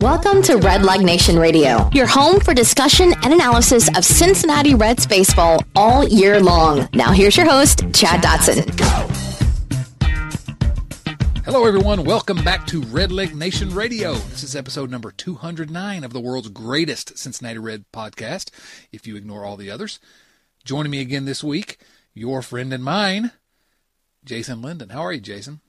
Welcome to Red Redleg Nation Radio, your home for discussion and analysis of Cincinnati Reds baseball all year long. Now here's your host, Chad Dotson. Hello, everyone. Welcome back to Red Redleg Nation Radio. This is episode number 209 of the world's greatest Cincinnati Red podcast, if you ignore all the others. Joining me again this week, your friend and mine, Jason Linden. How are you, Jason?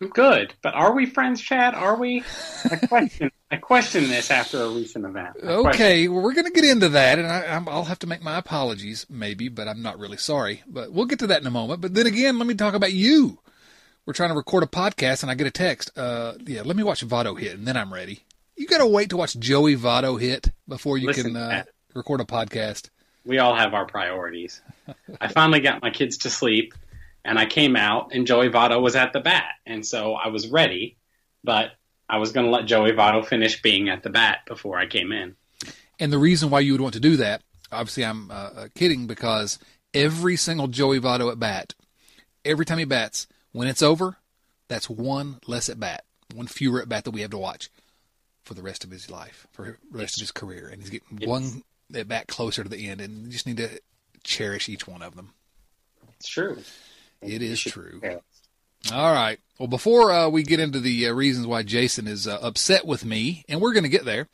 I'm good, but are we friends, Chad? Are we? I question. I question this after a recent event. I okay, well, we're going to get into that, and I, will have to make my apologies, maybe, but I'm not really sorry. But we'll get to that in a moment. But then again, let me talk about you. We're trying to record a podcast, and I get a text. Uh, yeah, let me watch Votto hit, and then I'm ready. You got to wait to watch Joey Votto hit before you Listen, can uh, record a podcast. We all have our priorities. I finally got my kids to sleep and I came out, and Joey Votto was at the bat, and so I was ready, but I was going to let Joey Votto finish being at the bat before I came in. And the reason why you would want to do that, obviously, I'm uh, uh kidding because every single Joey Votto at bat, every time he bats, when it's over, that's one less at bat, one fewer at bat that we have to watch for the rest of his life, for the rest of his career, and he's getting one at bat closer to the end, and you just need to cherish each one of them. It's true. It is true. All right. Well, before uh, we get into the uh, reasons why Jason is uh, upset with me, and we're going to get there,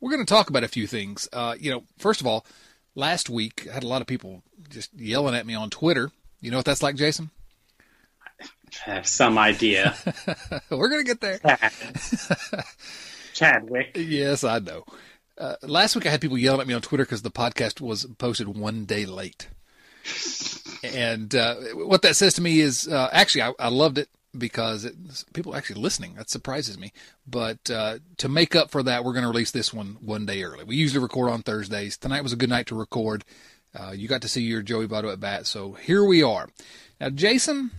we're going to talk about a few things. Uh, you know, first of all, last week I had a lot of people just yelling at me on Twitter. You know what that's like, Jason? I have some idea. we're going to get there. Chadwick. Yes, I know. Uh, last week I had people yelling at me on Twitter because the podcast was posted one day late and uh, what that says to me is uh, actually I, I, loved it because it, people are actually listening. That surprises me. But uh, to make up for that, we're going to release this one one day early. We usually record on Thursdays. Tonight was a good night to record. Uh, you got to see your Joey Votto at bat, so here we are. Now, Jason,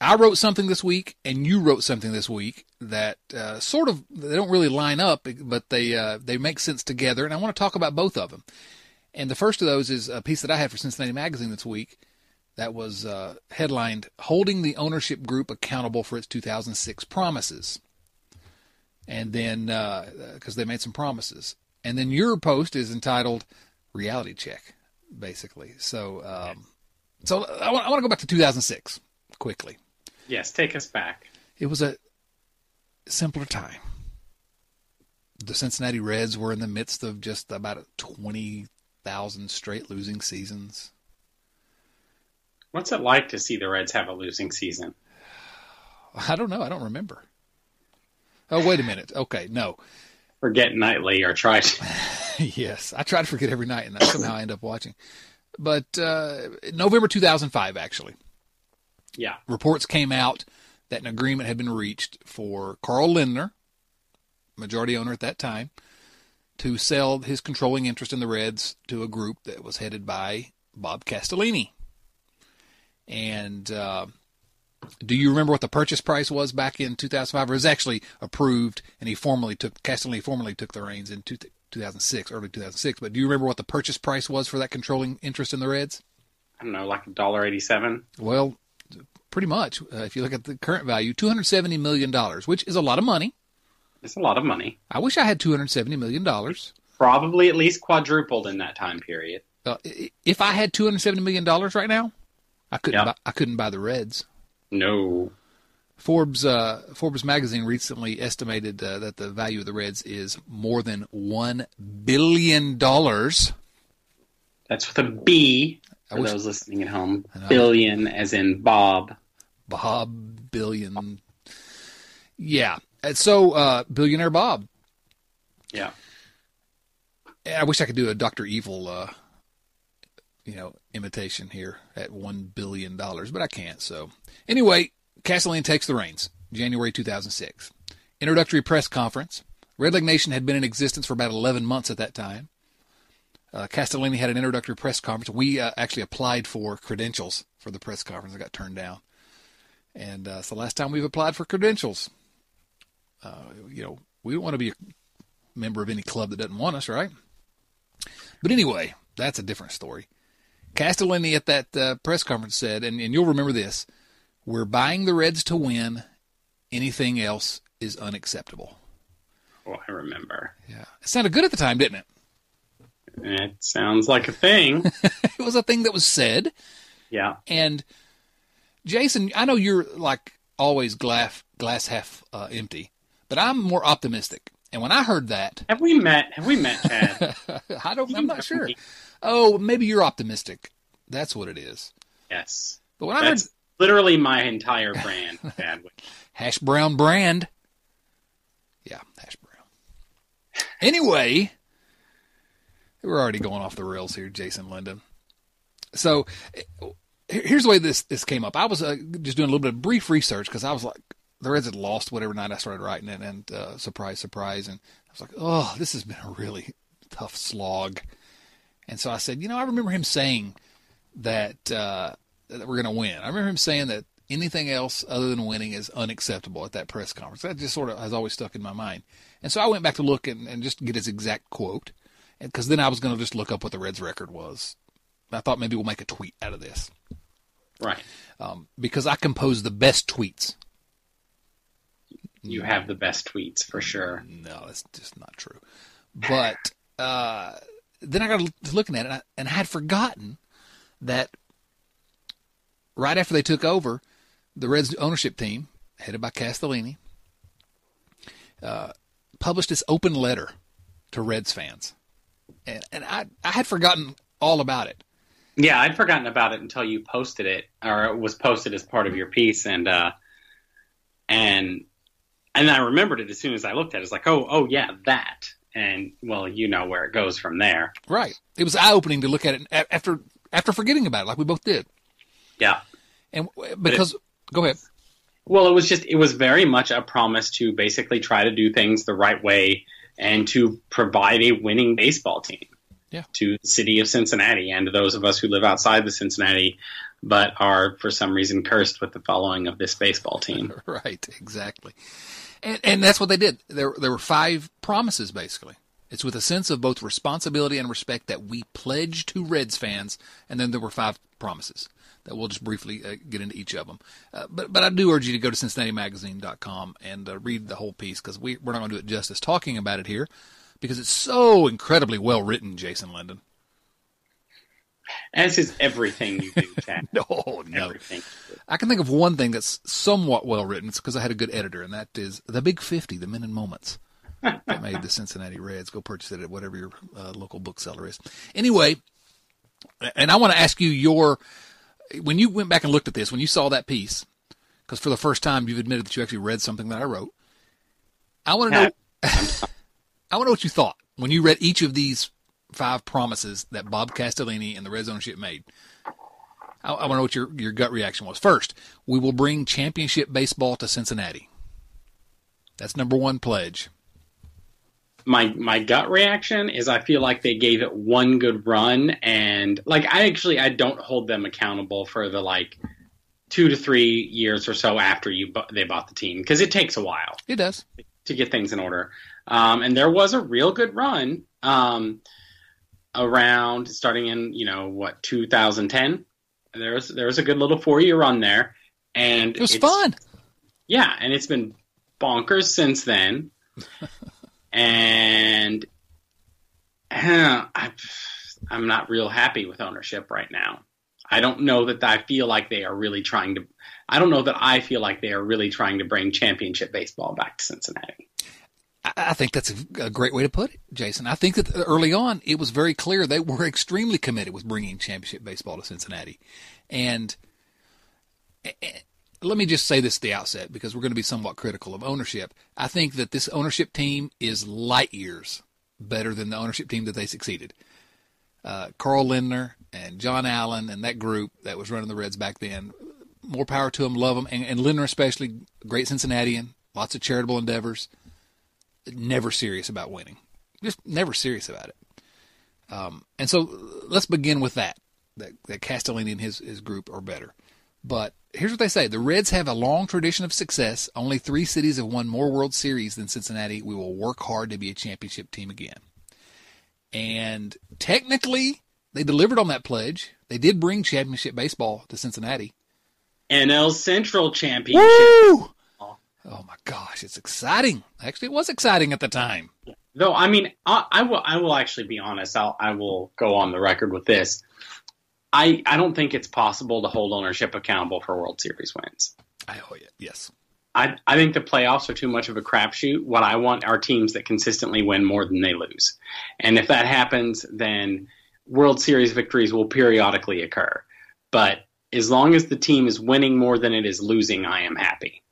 I wrote something this week, and you wrote something this week that uh, sort of they don't really line up, but they uh, they make sense together, and I want to talk about both of them. And the first of those is a piece that I had for Cincinnati Magazine this week that was uh, headlined Holding the Ownership Group Accountable for Its 2006 Promises. And then, because uh, they made some promises. And then your post is entitled Reality Check, basically. So, um, so I want, I want to go back to 2006 quickly. Yes, take us back. It was a simpler time. The Cincinnati Reds were in the midst of just about a 20 thousand straight losing seasons. What's it like to see the Reds have a losing season? I don't know. I don't remember. Oh, wait a minute. Okay, no. Forget nightly or try to. yes, I try to forget every night, and somehow I end up watching. But uh, November 2005, actually. Yeah. Reports came out that an agreement had been reached for Carl Lindner, majority owner at that time, to sell his controlling interest in the Reds to a group that was headed by Bob Castellini. And uh, do you remember what the purchase price was back in 2005? It was actually approved, and he formally took Castellini formally took the reins in 2006, early 2006. But do you remember what the purchase price was for that controlling interest in the Reds? I don't know, like a dollar eighty-seven. Well, pretty much. Uh, if you look at the current value, 270 million dollars, which is a lot of money. It's a lot of money. I wish I had two hundred seventy million dollars. Probably at least quadrupled in that time period. Uh, if I had two hundred seventy million dollars right now, I couldn't. Yep. Buy, I couldn't buy the Reds. No. Forbes uh, Forbes magazine recently estimated uh, that the value of the Reds is more than one billion dollars. That's with a B for wish, those listening at home. Billion, as in Bob. Bob billion. Yeah, and so, uh, billionaire Bob. Yeah. I wish I could do a Doctor Evil, uh, you know, imitation here at one billion dollars, but I can't. So, anyway, Castellini takes the reins, January 2006, introductory press conference. Red Leg Nation had been in existence for about 11 months at that time. Uh, Castellini had an introductory press conference. We uh, actually applied for credentials for the press conference. I got turned down. And uh, it's the last time we've applied for credentials. Uh, you know, we don't want to be a member of any club that doesn't want us, right? But anyway, that's a different story. Castellini at that uh, press conference said, and, and you'll remember this we're buying the Reds to win. Anything else is unacceptable. Oh, I remember. Yeah. It sounded good at the time, didn't it? It sounds like a thing. it was a thing that was said. Yeah. And Jason, I know you're like always glass glass half uh, empty, but I'm more optimistic. And when I heard that, have we met? Have we met, Chad? I don't. I'm not sure. Oh, maybe you're optimistic. That's what it is. Yes. But when That's I heard literally my entire brand, Chad. hash brown brand, yeah, hash brown. Anyway, we're already going off the rails here, Jason Linden. So here's the way this this came up. I was uh, just doing a little bit of brief research because I was like, the Reds had lost whatever night I started writing it, and uh, surprise, surprise, and I was like, oh, this has been a really tough slog. And so I said, you know, I remember him saying that uh, that we're going to win. I remember him saying that anything else other than winning is unacceptable at that press conference. That just sort of has always stuck in my mind. And so I went back to look and, and just get his exact quote, because then I was going to just look up what the Reds' record was. I thought maybe we'll make a tweet out of this. Right. Um, because I compose the best tweets. You have the best tweets for sure. No, that's just not true. But uh, then I got to looking at it, and I, and I had forgotten that right after they took over, the Reds ownership team, headed by Castellini, uh, published this open letter to Reds fans, and and I I had forgotten all about it. Yeah, I'd forgotten about it until you posted it, or it was posted as part of your piece, and uh, and and I remembered it as soon as I looked at it. It's like, oh, oh yeah, that, and well, you know where it goes from there. Right. It was eye opening to look at it after after forgetting about it, like we both did. Yeah. And because, it, go ahead. Well, it was just it was very much a promise to basically try to do things the right way and to provide a winning baseball team yeah. to the city of Cincinnati and to those of us who live outside the Cincinnati but are for some reason cursed with the following of this baseball team. right, exactly. And and that's what they did. There there were five promises basically. It's with a sense of both responsibility and respect that we pledge to Reds fans, and then there were five promises that we'll just briefly uh, get into each of them. Uh, but but I do urge you to go to CincinnatiMagazine.com and uh, read the whole piece because we we're not going to do it justice talking about it here because it's so incredibly well written, Jason Linden. As is everything you do, Chad. no, no. Everything. I can think of one thing that's somewhat well written. It's because I had a good editor, and that is The Big 50, The Men and Moments. that made the Cincinnati Reds. Go purchase it at whatever your uh, local bookseller is. Anyway, and I want to ask you your when you went back and looked at this, when you saw that piece, because for the first time you've admitted that you actually read something that I wrote. I want to know. I want to know what you thought when you read each of these five promises that Bob Castellini and the Reds ownership made. I, I want to know what your your gut reaction was. First, we will bring championship baseball to Cincinnati. That's number one pledge my my gut reaction is I feel like they gave it one good run and like I actually I don't hold them accountable for the like two to three years or so after you they bought the team because it takes a while. It does to get things in order. Um, and there was a real good run um, around starting in you know what 2010. There was there was a good little four year run there, and it was fun. Yeah, and it's been bonkers since then. and uh, I'm not real happy with ownership right now. I don't know that I feel like they are really trying to. I don't know that I feel like they are really trying to bring championship baseball back to Cincinnati. I think that's a great way to put it, Jason. I think that early on it was very clear they were extremely committed with bringing championship baseball to Cincinnati, and let me just say this at the outset because we're going to be somewhat critical of ownership. I think that this ownership team is light years better than the ownership team that they succeeded. Uh, Carl Lindner and John Allen and that group that was running the Reds back then, more power to them, love them, and, and Lindner especially, great Cincinnatian, lots of charitable endeavors, never serious about winning, just never serious about it. Um, and so let's begin with that. That, that Castellini and his, his group are better. But here's what they say the Reds have a long tradition of success. Only three cities have won more World Series than Cincinnati. We will work hard to be a championship team again. And technically, they delivered on that pledge. They did bring championship baseball to Cincinnati. NL Central Championship. Woo! Oh my gosh, it's exciting. Actually, it was exciting at the time. Though, I mean, I, I will. I will actually be honest. I'll, I will go on the record with this. I, I don't think it's possible to hold ownership accountable for World Series wins. I oh yeah, yes. I, I think the playoffs are too much of a crapshoot. What I want are teams that consistently win more than they lose. And if that happens, then World Series victories will periodically occur. But as long as the team is winning more than it is losing, I am happy.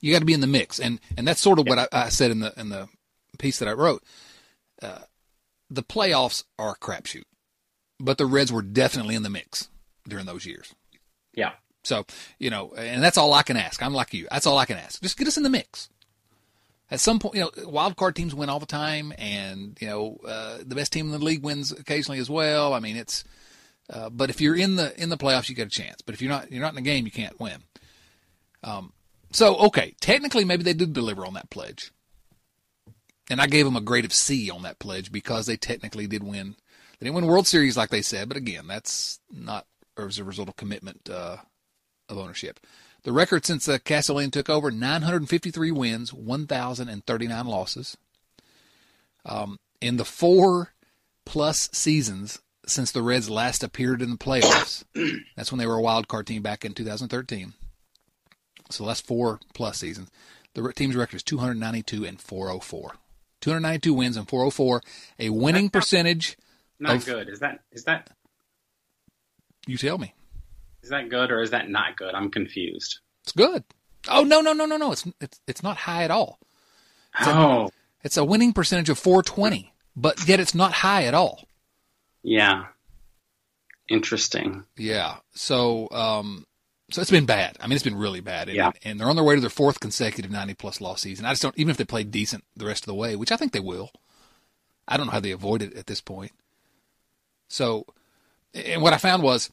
You got to be in the mix, and and that's sort of what I, I said in the in the piece that I wrote. Uh, the playoffs are a crapshoot, but the Reds were definitely in the mix during those years. Yeah. So you know, and that's all I can ask. I'm like you. That's all I can ask. Just get us in the mix. At some point, you know, wild card teams win all the time, and you know, uh, the best team in the league wins occasionally as well. I mean, it's. Uh, but if you're in the in the playoffs, you get a chance. But if you're not, you're not in the game, you can't win. Um, so okay, technically, maybe they did deliver on that pledge, and I gave them a grade of C on that pledge because they technically did win. They didn't win World Series like they said, but again, that's not as a result of commitment uh, of ownership. The record since uh, Castellini took over: 953 wins, 1,039 losses. Um, in the four plus seasons since the Reds last appeared in the playoffs, that's when they were a wild card team back in 2013. So that's four plus seasons. The team's record is 292 and 404. 292 wins and 404. A winning percentage. Not of, good. Is that is that You tell me. is that good or is that not good? I'm confused. It's good. Oh no no no no no! It's it's it's not high at all. It's a, Oh, it's a winning percentage of 420, but yet it's not high at all. yeah. Interesting. Yeah. So um, so it's been bad. I mean, it's been really bad. And, Yeah. and they're on their way to their fourth consecutive 90 plus loss season. I just don't even if they play decent the rest of the way, which I think they will. I don't know how they avoid it at this point. So, and what I found was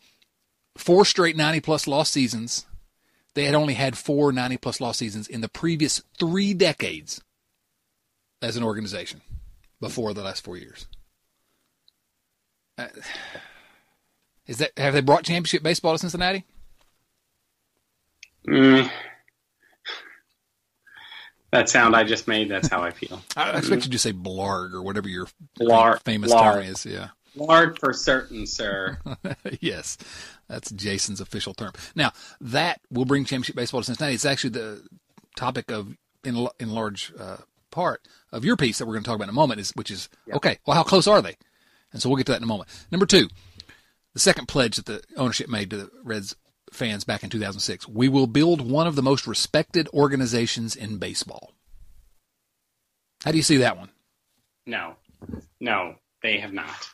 four straight 90 plus loss seasons. They had only had four 90 plus loss seasons in the previous three decades as an organization before the last four years. Uh, is that have they brought championship baseball to Cincinnati? Mm. That sound I just made, that's how I feel. I expect you to say blarg or whatever your Blar- famous blarg. term is. Yeah. Lard for certain, sir. yes, that's Jason's official term. Now that will bring championship baseball to Cincinnati. It's actually the topic of in in large uh, part of your piece that we're going to talk about in a moment. Is which is okay. Well, how close are they? And so we'll get to that in a moment. Number two, the second pledge that the ownership made to the Reds fans back in 2006: we will build one of the most respected organizations in baseball. How do you see that one? No, no, they have not.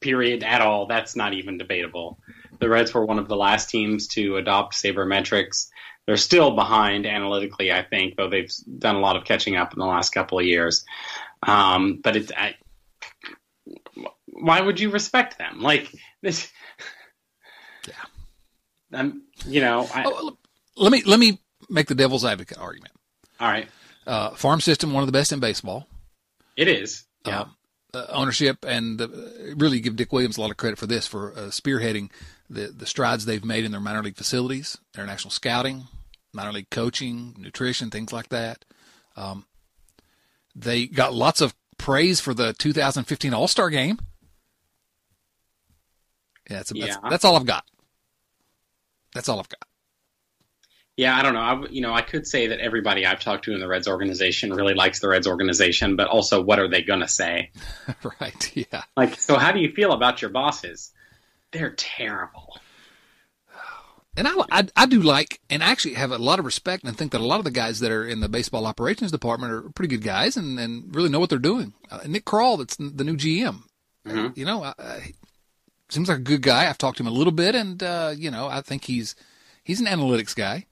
Period at all. That's not even debatable. The Reds were one of the last teams to adopt sabermetrics. They're still behind analytically, I think, though they've done a lot of catching up in the last couple of years. Um, but it's I, why would you respect them? Like this. I'm, you know, I, Oh, let me let me make the devil's advocate argument. all right. Uh, farm system, one of the best in baseball. It is. Yeah. Um, uh, ownership and uh, really give Dick Williams a lot of credit for this for uh, spearheading the the strides they've made in their minor league facilities, international scouting, minor league coaching, nutrition, things like that. Um, they got lots of praise for the 2015 All Star Game. Yeah, that's, that's, Yeah. that's all I've got. That's all I've got. Yeah, I don't know. I, you know, I could say that everybody I've talked to in the Reds organization really likes the Reds organization, but also, what are they going to say? right? Yeah. Like, so how do you feel about your bosses? They're terrible. And I, I, I do like, and actually have a lot of respect and think that a lot of the guys that are in the baseball operations department are pretty good guys and, and really know what they're doing. Uh, Nick Krall, that's the new GM. Mhm. You know, uh, seems like a good guy. I've talked to him a little bit, and uh, you know, I think he's he's an analytics guy.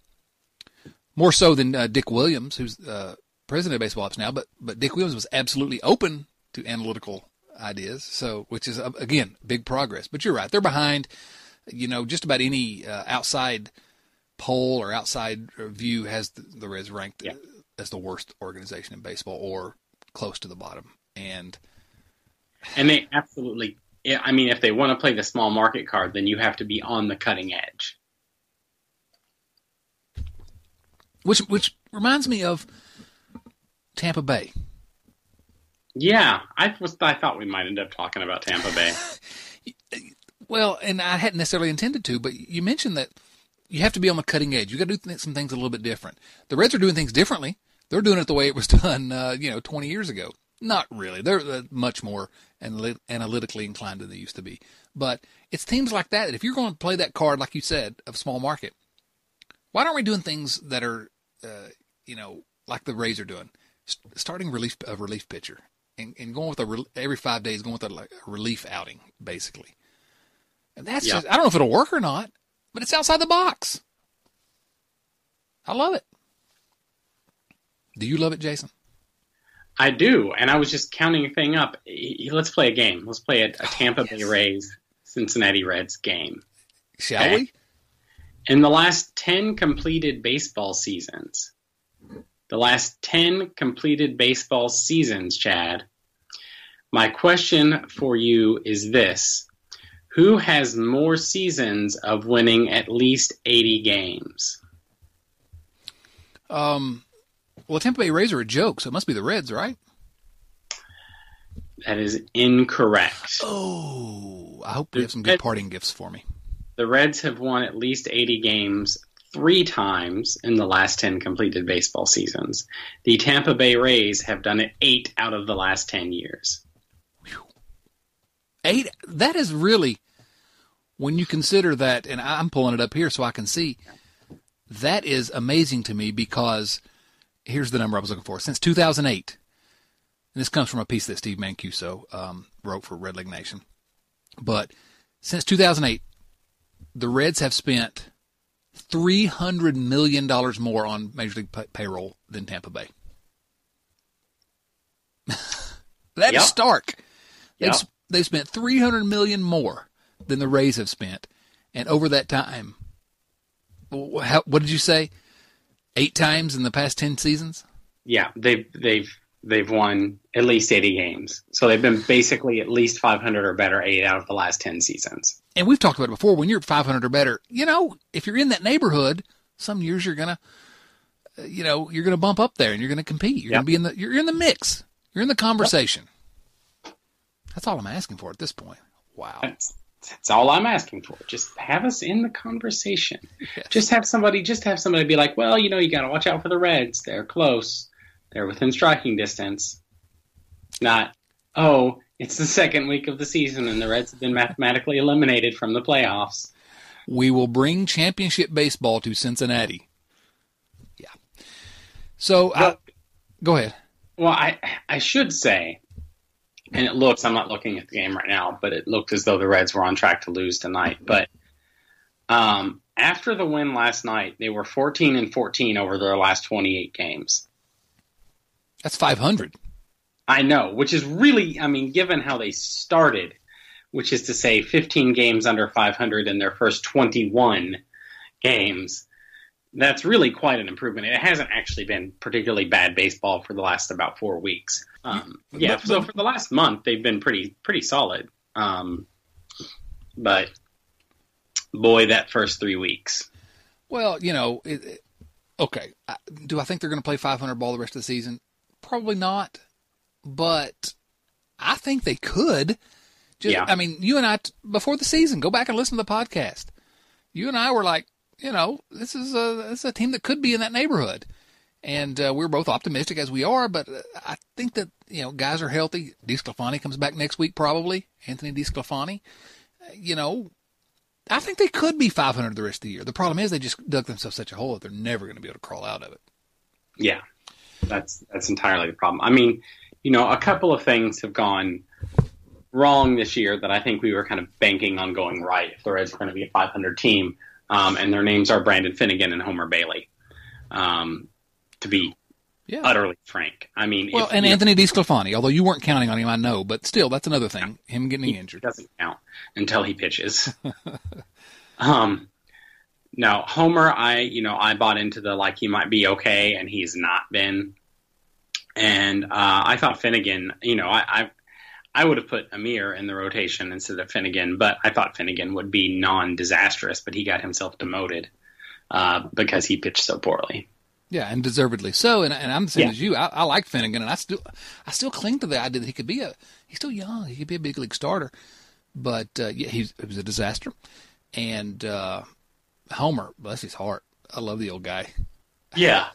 more so than uh, Dick Williams, who's uh, president of baseball ops now. But but Dick Williams was absolutely open to analytical ideas, so which is uh, again big progress. But you're right; they're behind. You know, just about any uh, outside poll or outside view has the, the Reds ranked Yeah. as the worst organization in baseball or close to the bottom. And And they absolutely. Yeah, I mean, if they want to play the small market card, then you have to be on the cutting edge. which which reminds me of Tampa Bay. Yeah, I was. I thought we might end up talking about Tampa Bay. Well, and I hadn't necessarily intended to, but you mentioned that you have to be on the cutting edge. You got to do th- some things a little bit different. The Reds are doing things differently. They're doing it the way it was done, uh, you know, 20 years ago. Not really. They're uh, much more analytically inclined than they used to be. But it's teams like that. that If you're going to play that card, like you said, of small market, why aren't we doing things that are, uh, you know, like the Rays are doing? S- starting relief a relief pitcher and, and going with a re- every five days, going with a, like, a relief outing, basically. And that's Yeah. just, I don't know if it'll work or not, but it's outside the box. I love it. Do you love it, Jason? I do, and I was just counting a thing up. Let's play a game. Let's play a, a Tampa Bay yes. Rays Cincinnati Reds game. Shall Okay. we? In the last 10 completed baseball seasons, the last 10 completed baseball seasons, Chad, my question for you is this Who has more seasons of winning at least 80 games? Um, well, Tampa Bay Rays are a joke, so it must be the Reds, right? That is incorrect. Oh, I hope we have some good parting gifts for me. The Reds have won at least 80 games three times in the last 10 completed baseball seasons. The Tampa Bay Rays have done it eight out of the last 10 years. Eight. That is really, when you consider that, and I'm pulling it up here so I can see. That is amazing to me because here's the number I was looking for. Since 2008, and this comes from a piece that Steve Mancuso um, wrote for Red Leg Nation. But since 2008, the Reds have spent $300 million more on Major League pay- payroll than Tampa Bay. That is stark. They've, Yep. they've spent 300 million more than the Rays have spent. And over that time, how, what did you say? Eight times in the past 10 seasons? Yeah, they've they've they've won at least 80 games. So they've been basically at least 500 or better eight out of the last 10 seasons. And we've talked about it before. When you're 500 or better, you know, if you're in that neighborhood, some years you're gonna, uh, you know, you're gonna bump up there and you're gonna compete. You're Yep. gonna be in the, you're in the mix. You're in the conversation. That's all I'm asking for at this point. Wow. That's that's all I'm asking for. Just have us in the conversation. Yes. Just have somebody just have somebody be like, "Well, you know, you got to watch out for the Reds. They're close. They're within striking distance." Not, "Oh, it's the second week of the season and the Reds have been mathematically eliminated from the playoffs." We will bring championship baseball to Cincinnati. Yeah. So I, go ahead. Well, I I should say, and it looks I'm not looking at the game right now, but it looked as though the Reds were on track to lose tonight. But um, after the win last night, they were 14 and 14 over their last 28 games. That's 500. I know, which is really, I mean, given how they started, which is to say 15 games under 500 in their first 21 games, that's really quite an improvement. It hasn't actually been particularly bad baseball for the last about four weeks. Um, yeah, But- so for the last month, they've been pretty pretty solid. Um, but boy, that first three weeks. Well, you know, it, it- okay. I- Do I think they're going to play 500 ball the rest of the season? Probably not. But I think they could. Just, Yeah. I mean, you and I before the season, go back and listen to the podcast. You and I were like, you know, this is a this is a team that could be in that neighborhood, and uh, we're both optimistic as we are. But uh, I think that you know, guys are healthy. DeSclafani comes back next week, probably. Anthony DeSclafani. Uh, You know, I think they could be 500 the rest of the year. The problem is they just dug themselves such a hole that they're never going to be able to crawl out of it. Yeah, that's that's entirely the problem. I mean, you know, a couple of things have gone wrong this year that I think we were kind of banking on going right if the Reds were going to be a 500 team, um, and their names are Brandon Finnegan and Homer Bailey. Um, to be Yeah. utterly frank, I mean, Well, if, and Anthony DeSclafani, although you weren't counting on him, I know, but still, that's another thing. Him getting injured. doesn't count until he pitches. um, no, Homer, I you know I bought into the like he might be okay, and he's not been. And uh, I thought Finnegan, you know, I, I I would have put Amir in the rotation instead of Finnegan, but I thought Finnegan would be non-disastrous, but he got himself demoted uh, because he pitched so poorly. Yeah, and deservedly so. And, and I'm the same Yeah. as you. I, I like Finnegan, and I still, I still cling to the idea that he could be a. He's still young. He could be a big league starter, but uh, yeah, he's, he was a disaster. And uh, Homer, bless his heart, I love the old guy. Yeah,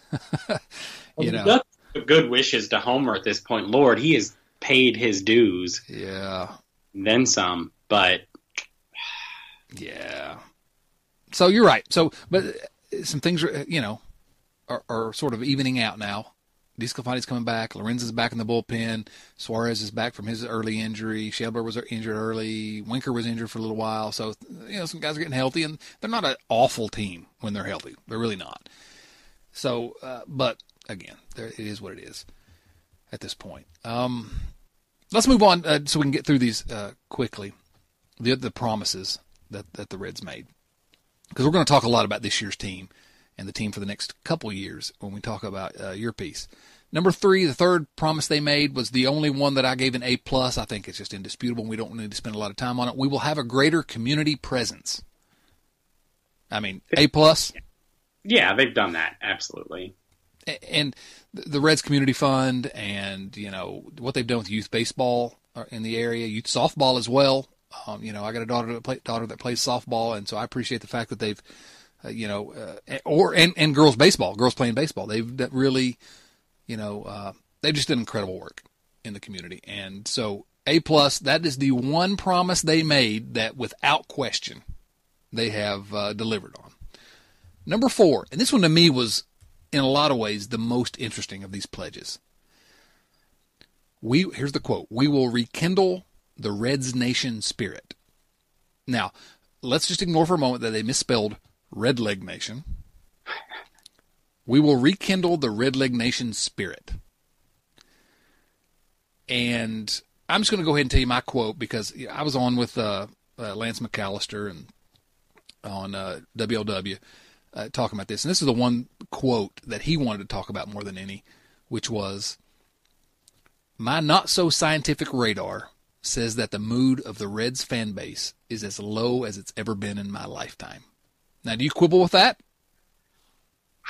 You know. Good wishes to Homer at this point. Lord, he has paid his dues, Yeah, then some. But yeah. So you're right. So, but some things are, you know, are, are sort of evening out now. DeSclafani's coming back. Lorenzen's back in the bullpen. Suarez is back from his early injury. Schebler was injured early. Winker was injured for a little while. So, you know, some guys are getting healthy, and they're not an awful team when they're healthy. They're really not. So, uh, but again, there, it is what it is at this point. Um, let's move on uh, so we can get through these uh, quickly. The the promises that that the Reds made, because we're going to talk a lot about this year's team and the team for the next couple years when we talk about uh, your piece. Number three, the third promise they made was the only one that I gave an A plus. I think it's just indisputable. We don't need to spend a lot of time on it. We will have a greater community presence. I mean, A plus. yeah, they've done that absolutely. And the Reds Community Fund, and you know what they've done with youth baseball in the area, youth softball as well. Um, you know, I got a daughter that play, daughter that plays softball, and so I appreciate the fact that they've, uh, you know, uh, or and and girls baseball, girls playing baseball. They've really, you know, uh, they've just done incredible work in the community, and so A plus. That is the one promise they made that, without question, they have uh, delivered on. Number four, and this one to me was in a lot of ways the most interesting of these pledges. We here's the quote: "We will rekindle the Reds Nation spirit." Now, let's just ignore for a moment that they misspelled Red Leg Nation. We will rekindle the Red Leg Nation spirit. And I'm just going to go ahead and tell you my quote because I was on with uh, uh, Lance McAllister and on uh, WLW uh, talking about this, and this is the one quote that he wanted to talk about more than any, which was, "My not so scientific radar says that the mood of the Reds fan base is as low as it's ever been in my lifetime." Now, do you quibble with that?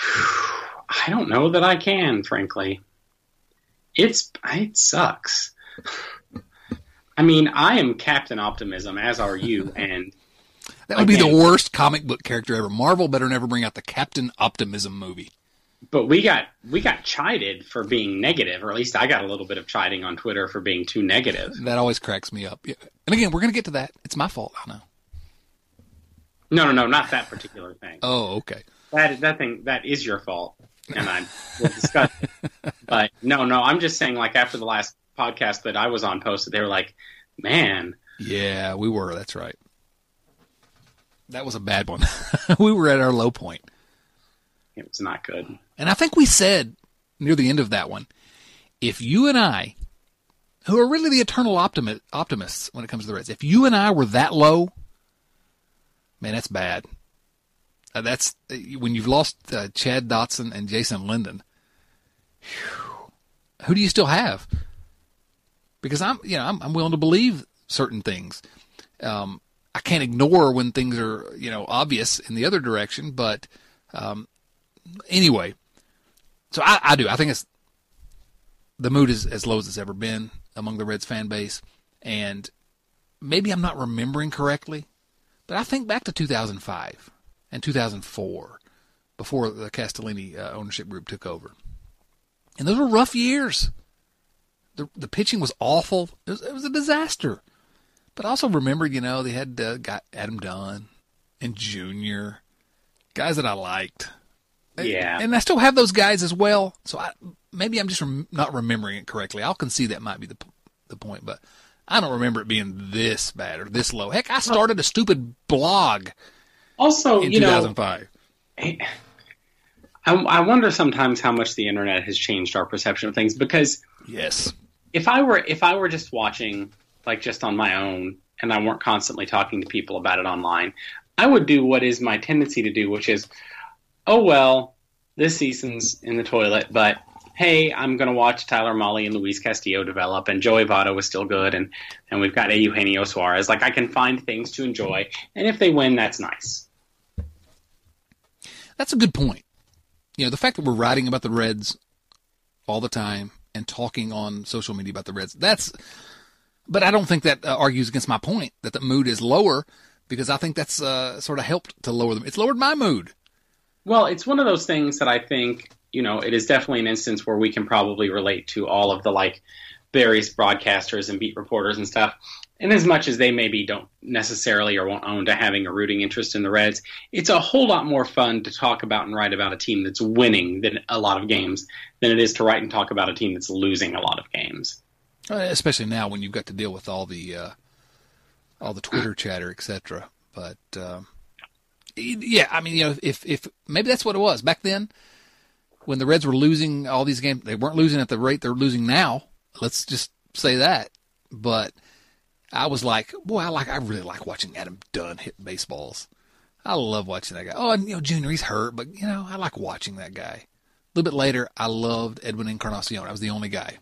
I don't know that I can, frankly. It's it sucks. I mean, I am Captain Optimism, as are you, and That would be the worst comic book character ever. Marvel better never bring out the Captain Optimism movie. but we got we got chided for being negative, or at least I got a little bit of chiding on Twitter for being too negative. That always cracks me up. Yeah. And again, we're going to get to that. It's my fault. I know. No, no, no, not that particular thing. Oh, okay. That that thing that is your fault, and I will discuss. it. But no, no, I'm just saying. Like after the last podcast that I was on posted, they were like, "Man, Yeah, we were. That's right. That was a bad one. we were at our low point. it was not good." And I think we said near the end of that one, if you and I, who are really the eternal optimi- optimists when it comes to the Reds, if you and I were that low, man, that's bad. Uh, that's uh, when you've lost uh, Chad Dotson and Jason Linden. Whew, who do you still have? Because I'm, you know, I'm, I'm willing to believe certain things. Um, I can't ignore when things are, you know, obvious in the other direction. But um, anyway, so I, I do. I think it's the mood is as low as it's ever been among the Reds fan base, and maybe I'm not remembering correctly, but I think back to 2005 and 2004 before the Castellini uh, ownership group took over, and those were rough years. The the pitching was awful. It was, it was a disaster. But also remember, you know, they had uh, got Adam Dunn and Junior, guys that I liked. Yeah. And I still have those guys as well. So I, maybe I'm just rem- not remembering it correctly. I'll concede that might be the p- the point, but I don't remember it being this bad or this low. Heck, I started a stupid blog Also, in you know, 2005. I, I wonder sometimes how much the internet has changed our perception of things because Yes. if I were if I were just watching like just on my own and I weren't constantly talking to people about it online, I would do what is my tendency to do, which is, oh well, this season's in the toilet, but hey, I'm going to watch Tyler Mahle and Luis Castillo develop, and Joey Votto is still good, and and we've got Eugenio Suarez. Like I can find things to enjoy, and if they win, that's nice. That's a good point. You know, the fact that we're writing about the Reds all the time and talking on social media about the Reds, that's, but I don't think that uh, argues against my point that the mood is lower because I think that's uh, sort of helped to lower them. It's lowered my mood. Well, it's one of those things that I think, you know, it is definitely an instance where we can probably relate to all of the like various broadcasters and beat reporters and stuff. And as much as they maybe don't necessarily or won't own to having a rooting interest in the Reds, it's a whole lot more fun to talk about and write about a team that's winning than a lot of games than it is to write and talk about a team that's losing a lot of games. Uh, especially now when you've got to deal with all the uh, all the Twitter chatter, etc. But um, yeah, I mean, you know, if if maybe that's what it was back then when the Reds were losing all these games, they weren't losing at the rate they're losing now. Let's just say that. But I was like, boy, I like, I really like watching Adam Dunn hit baseballs. I love watching that guy. Oh, and you know, Junior, he's hurt, but you know, I like watching that guy. A little bit later, I loved Edwin Encarnacion. I was the only guy.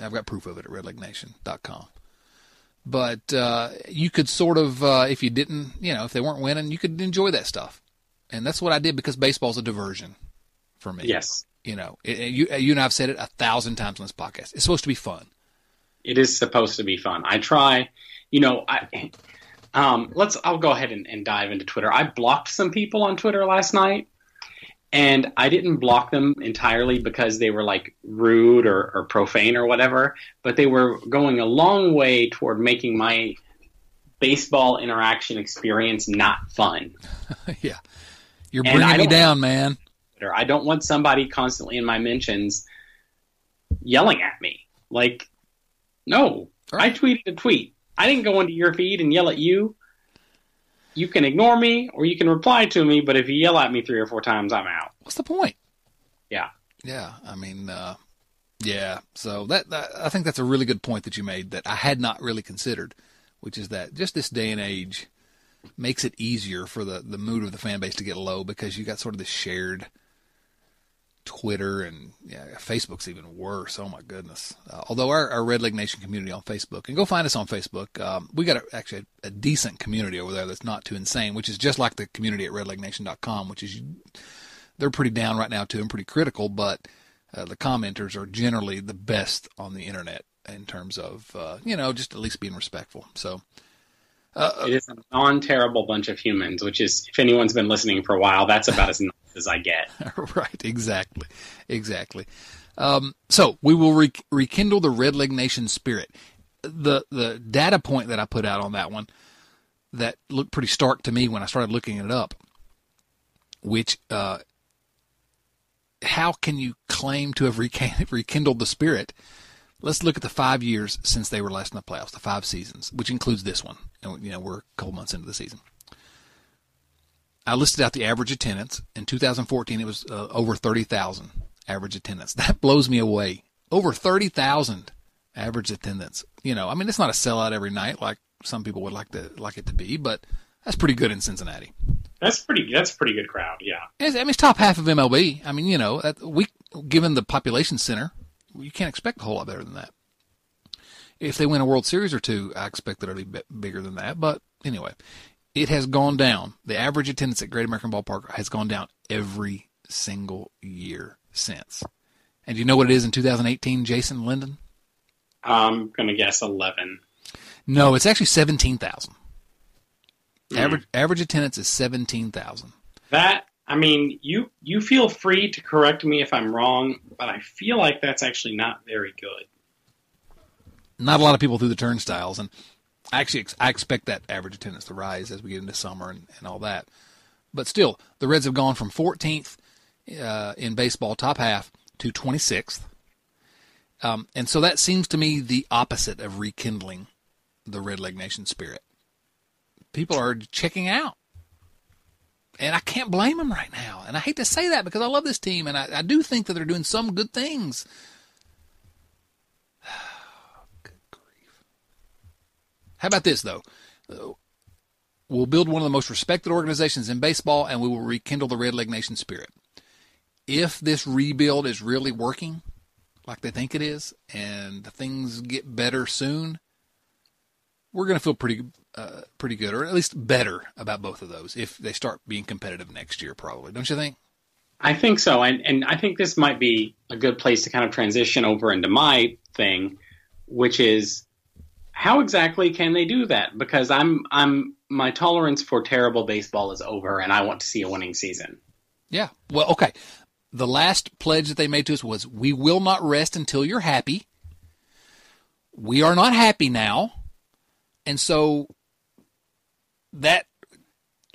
I've got proof of it at redlegnation.com. But uh, you could sort of, uh, if you didn't, you know, if they weren't winning, you could enjoy that stuff. And that's what I did because baseball's a diversion for me. Yes. You know, it, it- you, you and I've said it a thousand times on this podcast. It's supposed to be fun. it is supposed to be fun. I try, you know, I um, let's. I'll go ahead and, and dive into Twitter. I blocked some people on Twitter last night, and I didn't block them entirely because they were like rude or, or profane or whatever, but they were going a long way toward making my baseball interaction experience not fun. yeah. You're And bringing me down, man. I don't want somebody constantly in my mentions yelling at me. Like, no, I tweeted a tweet. I didn't go into your feed and yell at you. You can ignore me or you can reply to me, but if you yell at me three or four times, I'm out. What's the point? Yeah. Yeah. I mean, uh, yeah. So that, that, I think that's a really good point that you made that I had not really considered, which is that just this day and age makes it easier for the, the mood of the fan base to get low because you got sort of this shared Twitter and yeah, Facebook's even worse. Oh my goodness. Uh, although our, our Red Leg Nation community on Facebook, and go find us on Facebook. Um, we got a, actually a, a decent community over there that's not too insane, which is just like the community at redlegnation.com, which is they're pretty down right now too and pretty critical, but uh, the commenters are generally the best on the internet in terms of uh, you know just at least being respectful. So It is a non terrible bunch of humans, which is, if anyone's been listening for a while, that's about as as I get. right, exactly, exactly. Um, so we will re- rekindle the Red Leg Nation spirit. The the data point that I put out on that one that looked pretty stark to me when I started looking it up. Which uh, how can you claim to have rekindled the spirit? Let's look at the five years since they were last in the playoffs, the five seasons, which includes this one. And you know we're a couple months into the season. I listed out the average attendance. In 2014, it was uh, over 30,000 average attendance. That blows me away. Over 30,000 average attendance. You know, I mean, it's not a sellout every night like some people would like to like it to be, but that's pretty good in Cincinnati. That's pretty. That's a pretty good crowd. Yeah. It's, I mean, it's top half of MLB. I mean, you know, that we given the population center, you can't expect a whole lot better than that. If they win a World Series or two, I expect that it'll be bigger than that. But anyway, it has gone down. The average attendance at Great American Ballpark has gone down every single year since. And do you know what it is in 2018, Jason Linden? I'm gonna guess eleven. No, it's actually 17,000. Hmm. Average average attendance is 17,000. That I mean, you you feel free to correct me if I'm wrong, but I feel like that's actually not very good. not a lot of people through the turnstiles, and actually I expect that average attendance to rise as we get into summer and, and all that. But still, the Reds have gone from 14th uh, in baseball, top half, to 26th, um, and so that seems to me the opposite of rekindling the Red Leg Nation spirit. People are checking out. And I can't blame them right now. And I hate to say that because I love this team and I, I do think that they're doing some good things. good grief. How about this, though? Uh, we'll build one of the most respected organizations in baseball and we will rekindle the Red Leg Nation spirit. If this rebuild is really working like they think it is and things get better soon, we're going to feel pretty uh, pretty good, or at least better about both of those if they start being competitive next year, probably. Don't you think? I think so, and and I think this might be a good place to kind of transition over into my thing, which is how exactly can they do that? Because I'm I'm my tolerance for terrible baseball is over, and I want to see a winning season. Yeah. Well, okay. The last pledge that they made to us was, "We will not rest until you're happy." We are not happy now, and so that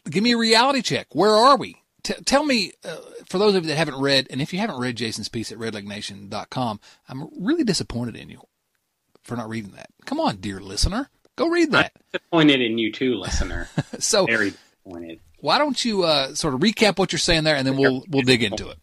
give me a reality check. Where are we? T- tell me, uh, for those of you that haven't read, and if you haven't read Jason's piece at redlegnation.com, I'm really disappointed in you for not reading that. Come on, dear listener, go read that. I'm disappointed in you too, listener. so very disappointed. Why don't you uh, sort of recap what you're saying there, and then we'll we'll dig into it.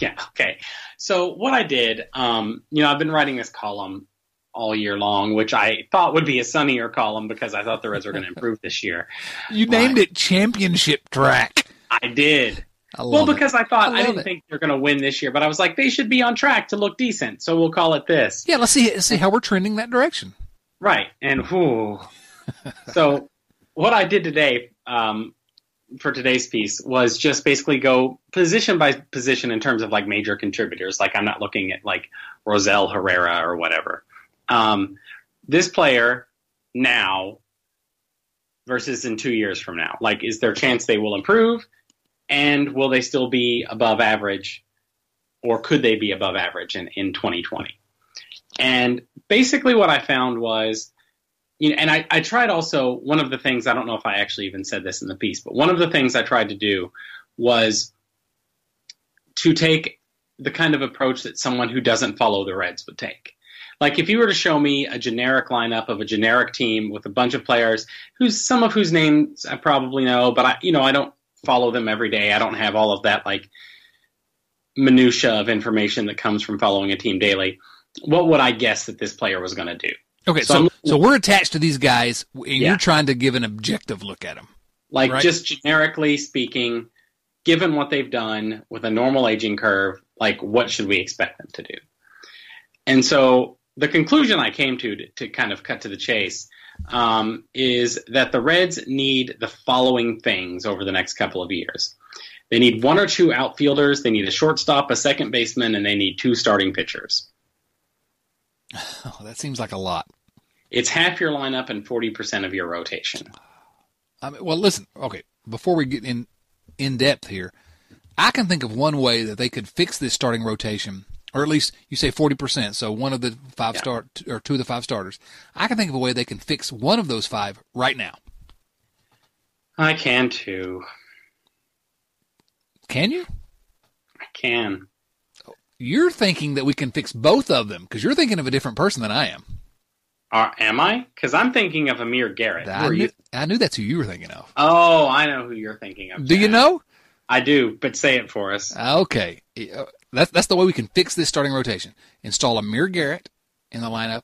Yeah. Okay. So what I did, um, you know, I've been writing this column all year long, which I thought would be a sunnier column because I thought the Reds were going to improve this year. You named uh, it championship track. I did. Well, because it. I thought I, I didn't it. think they're going to win this year, but I was like, they should be on track to look decent, so we'll call it this. Yeah, let's see let's see how we're trending that direction. Right, and whoo. so, what I did today um, for today's piece was just basically go position by position in terms of like major contributors. Like I'm not looking at like Rosell Herrera or whatever. Um, this player now versus in two years from now? Like, is there a chance they will improve? And will they still be above average? Or could they be above average in, in 2020? And basically, what I found was, you know, and I, I tried also, one of the things, I don't know if I actually even said this in the piece, but one of the things I tried to do was to take the kind of approach that someone who doesn't follow the Reds would take. Like if you were to show me a generic lineup of a generic team with a bunch of players who's some of whose names I probably know, but I you know I don't follow them every day. I don't have all of that like minutia of information that comes from following a team daily. What would I guess that this player was going to do? Okay, so so, so, we're attached to these guys, and yeah. you're trying to give an objective look at them. Like right? just generically speaking, given what they've done with a normal aging curve, like what should we expect them to do? And so the conclusion I came to, to, to kind of cut to the chase, um, is that the Reds need the following things over the next couple of years. They need one or two outfielders, they need a shortstop, a second baseman, and they need two starting pitchers. Oh, that seems like a lot. It's half your lineup and 40% of your rotation. I mean, well, listen, okay, before we get in in depth here, I can think of one way that they could fix this starting rotation or at least you say 40%. So one of the five yeah. star or two of the five starters. I can think of a way they can fix one of those five right now. I can too. Can you? I can. You're thinking that we can fix both of them because you're thinking of a different person than I am. Uh, am I? Because I'm thinking of Amir Garrett. I knew, I knew, that's who you were thinking of. Oh, I know who you're thinking of. Do you know? I do, but say it for us. Okay. That's that's the way we can fix this starting rotation. Install Amir Garrett in the lineup.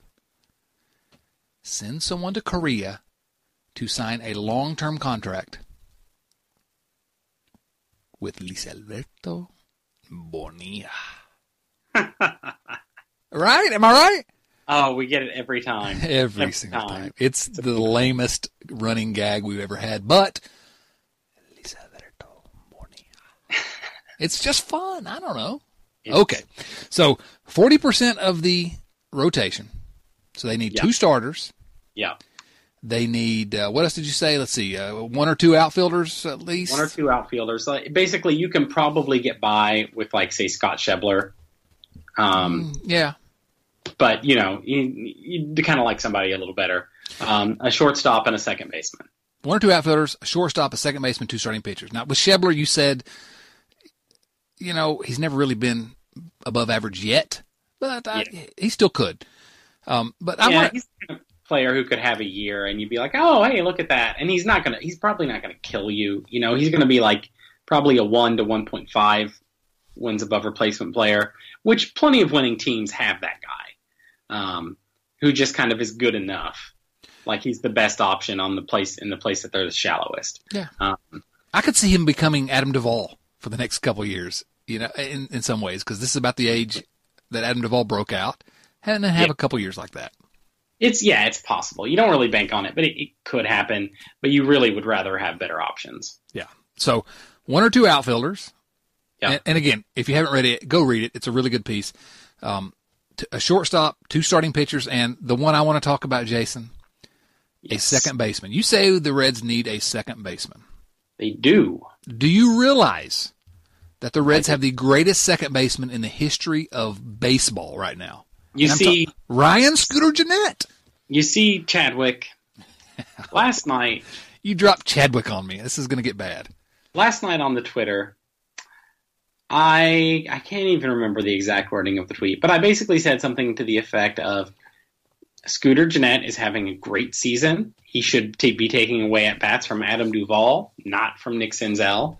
Send someone to Korea to sign a long-term contract with Luis Alberto Bonilla. right? Am I right? Oh, we get it every time. every, every single time. time. It's the lamest running gag we've ever had, but it's just fun. I don't know. Okay. So 40% of the rotation. So they need yeah. two starters. Yeah. They need, uh, what else did you say? Let's see, uh, one or two outfielders at least? One or two outfielders. Like, basically, you can probably get by with, like, say, Scott Schebler. Um, mm, yeah. But, you know, you, you kind of like somebody a little better. Um, a shortstop and a second baseman. One or two outfielders, a shortstop, a second baseman, two starting pitchers. Now, with Schebler, you said you know, he's never really been above average yet, but I, he still could. Um, but I yeah, want he's player who could have a year and you'd be like, oh, hey, look at that. And he's not gonna. He's probably not gonna kill you. You know, he's gonna be like probably a one to one point five wins above replacement player, which plenty of winning teams have that guy, um, who just kind of is good enough. Like he's the best option on the place in the place that they're the shallowest. Yeah, um, I could see him becoming Adam Duvall for the next couple years. You know, in in some ways, because this is about the age that Adam Duvall broke out, and have yeah. a couple years like that. It's yeah, it's possible. You don't really bank on it, but it, it could happen. But you really would rather have better options. Yeah. So one or two outfielders. Yeah. And, and again, if you haven't read it, go read it. It's a really good piece. Um, a shortstop, two starting pitchers, and the one I want to talk about, Jason, yes. a second baseman. You say the Reds need a second baseman. They do. Do you realize that the Reds have the greatest second baseman in the history of baseball right now? You see, ta- Ryan Scooter Gennett. You see, Chadwick. last night, you dropped Chadwick on me. This is going to get bad. Last night on the Twitter, I I can't even remember the exact wording of the tweet, but I basically said something to the effect of Scooter Gennett is having a great season. He should t- be taking away at bats from Adam Duvall, not from Nick Senzel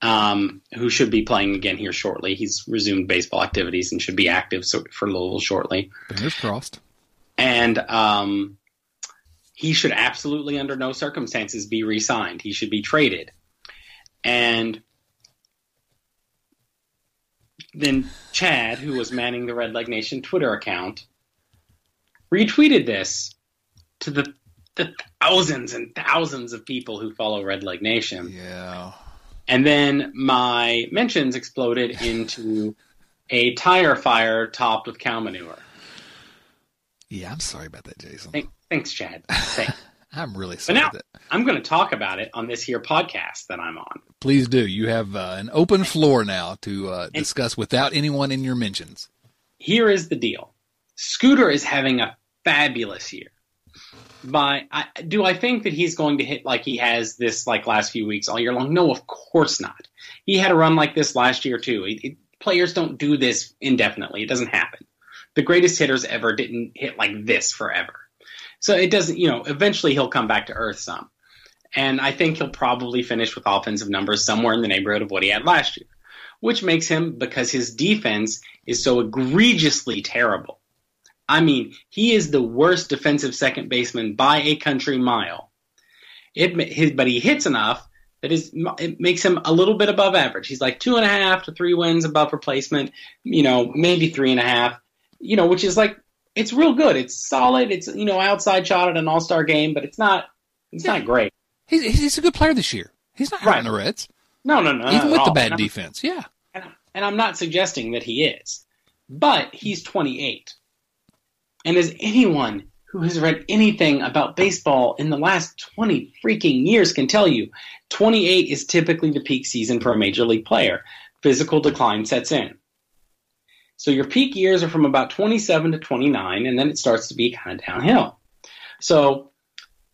um, who should be playing again here shortly. He's resumed baseball activities and should be active for Louisville shortly. Fingers crossed. And um, he should absolutely, under no circumstances, be re signed. He should be traded. And then Chad, who was manning the Red Leg Nation Twitter account, retweeted this to the, the thousands and thousands of people who follow Red Leg Nation. Yeah. And then my mentions exploded into a tire fire topped with cow manure. Yeah, I'm sorry about that, Jason. Thank, thanks, Chad. Thanks. I'm really sorry. But now, I'm going to talk about it on this here podcast that I'm on. Please do. You have uh, an open floor now to uh, discuss without anyone in your mentions. Here is the deal Scooter is having a fabulous year by I, do I think that he's going to hit like he has this like last few weeks all year long? No, of course not. He had a run like this last year too. It, it, players don't do this indefinitely. It doesn't happen. The greatest hitters ever didn't hit like this forever. So it doesn't, you know, eventually he'll come back to earth some. And I think he'll probably finish with offensive numbers somewhere in the neighborhood of what he had last year, which makes him, because his defense is so egregiously terrible, I mean, he is the worst defensive second baseman by a country mile. It, his, but he hits enough that is it makes him a little bit above average. He's like two and a half to three wins above replacement. You know, maybe three and a half. You know, which is like it's real good. It's solid. It's you know outside shot at an All Star game, but it's not it's yeah. not great. He's he's a good player this year. He's not right. the Reds. No, no, no. Even with the bad defense, yeah. And, and I'm not suggesting that he is, but he's 28. And as anyone who has read anything about baseball in the last 20 freaking years can tell you, 28 is typically the peak season for a major league player. Physical decline sets in. So your peak years are from about 27 to 29, and then it starts to be kind of downhill. So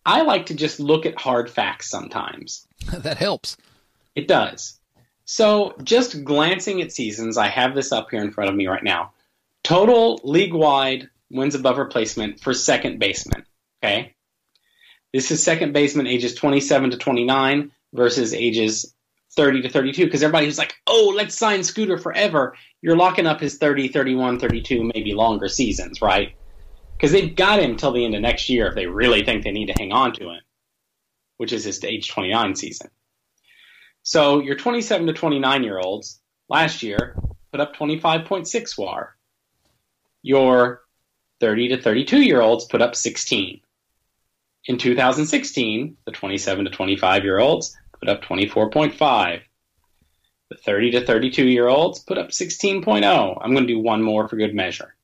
I like to just look at hard facts sometimes. that helps. It does. So just glancing at seasons, I have this up here in front of me right now. Total league wide wins above replacement for second baseman. Okay. This is second baseman ages 27 to 29 versus ages 30 to 32 because everybody who's like, oh, let's sign Scooter forever. You're locking up his 30, 31, 32, maybe longer seasons, right? Because they've got him till the end of next year if they really think they need to hang on to him, which is his age 29 season. So your 27 to 29 year olds last year put up 25.6 WAR. Your 30 to 32 year olds put up 16. In 2016, the 27 to 25 year olds put up 24.5. The 30 to 32 year olds put up 16.0. I'm going to do one more for good measure.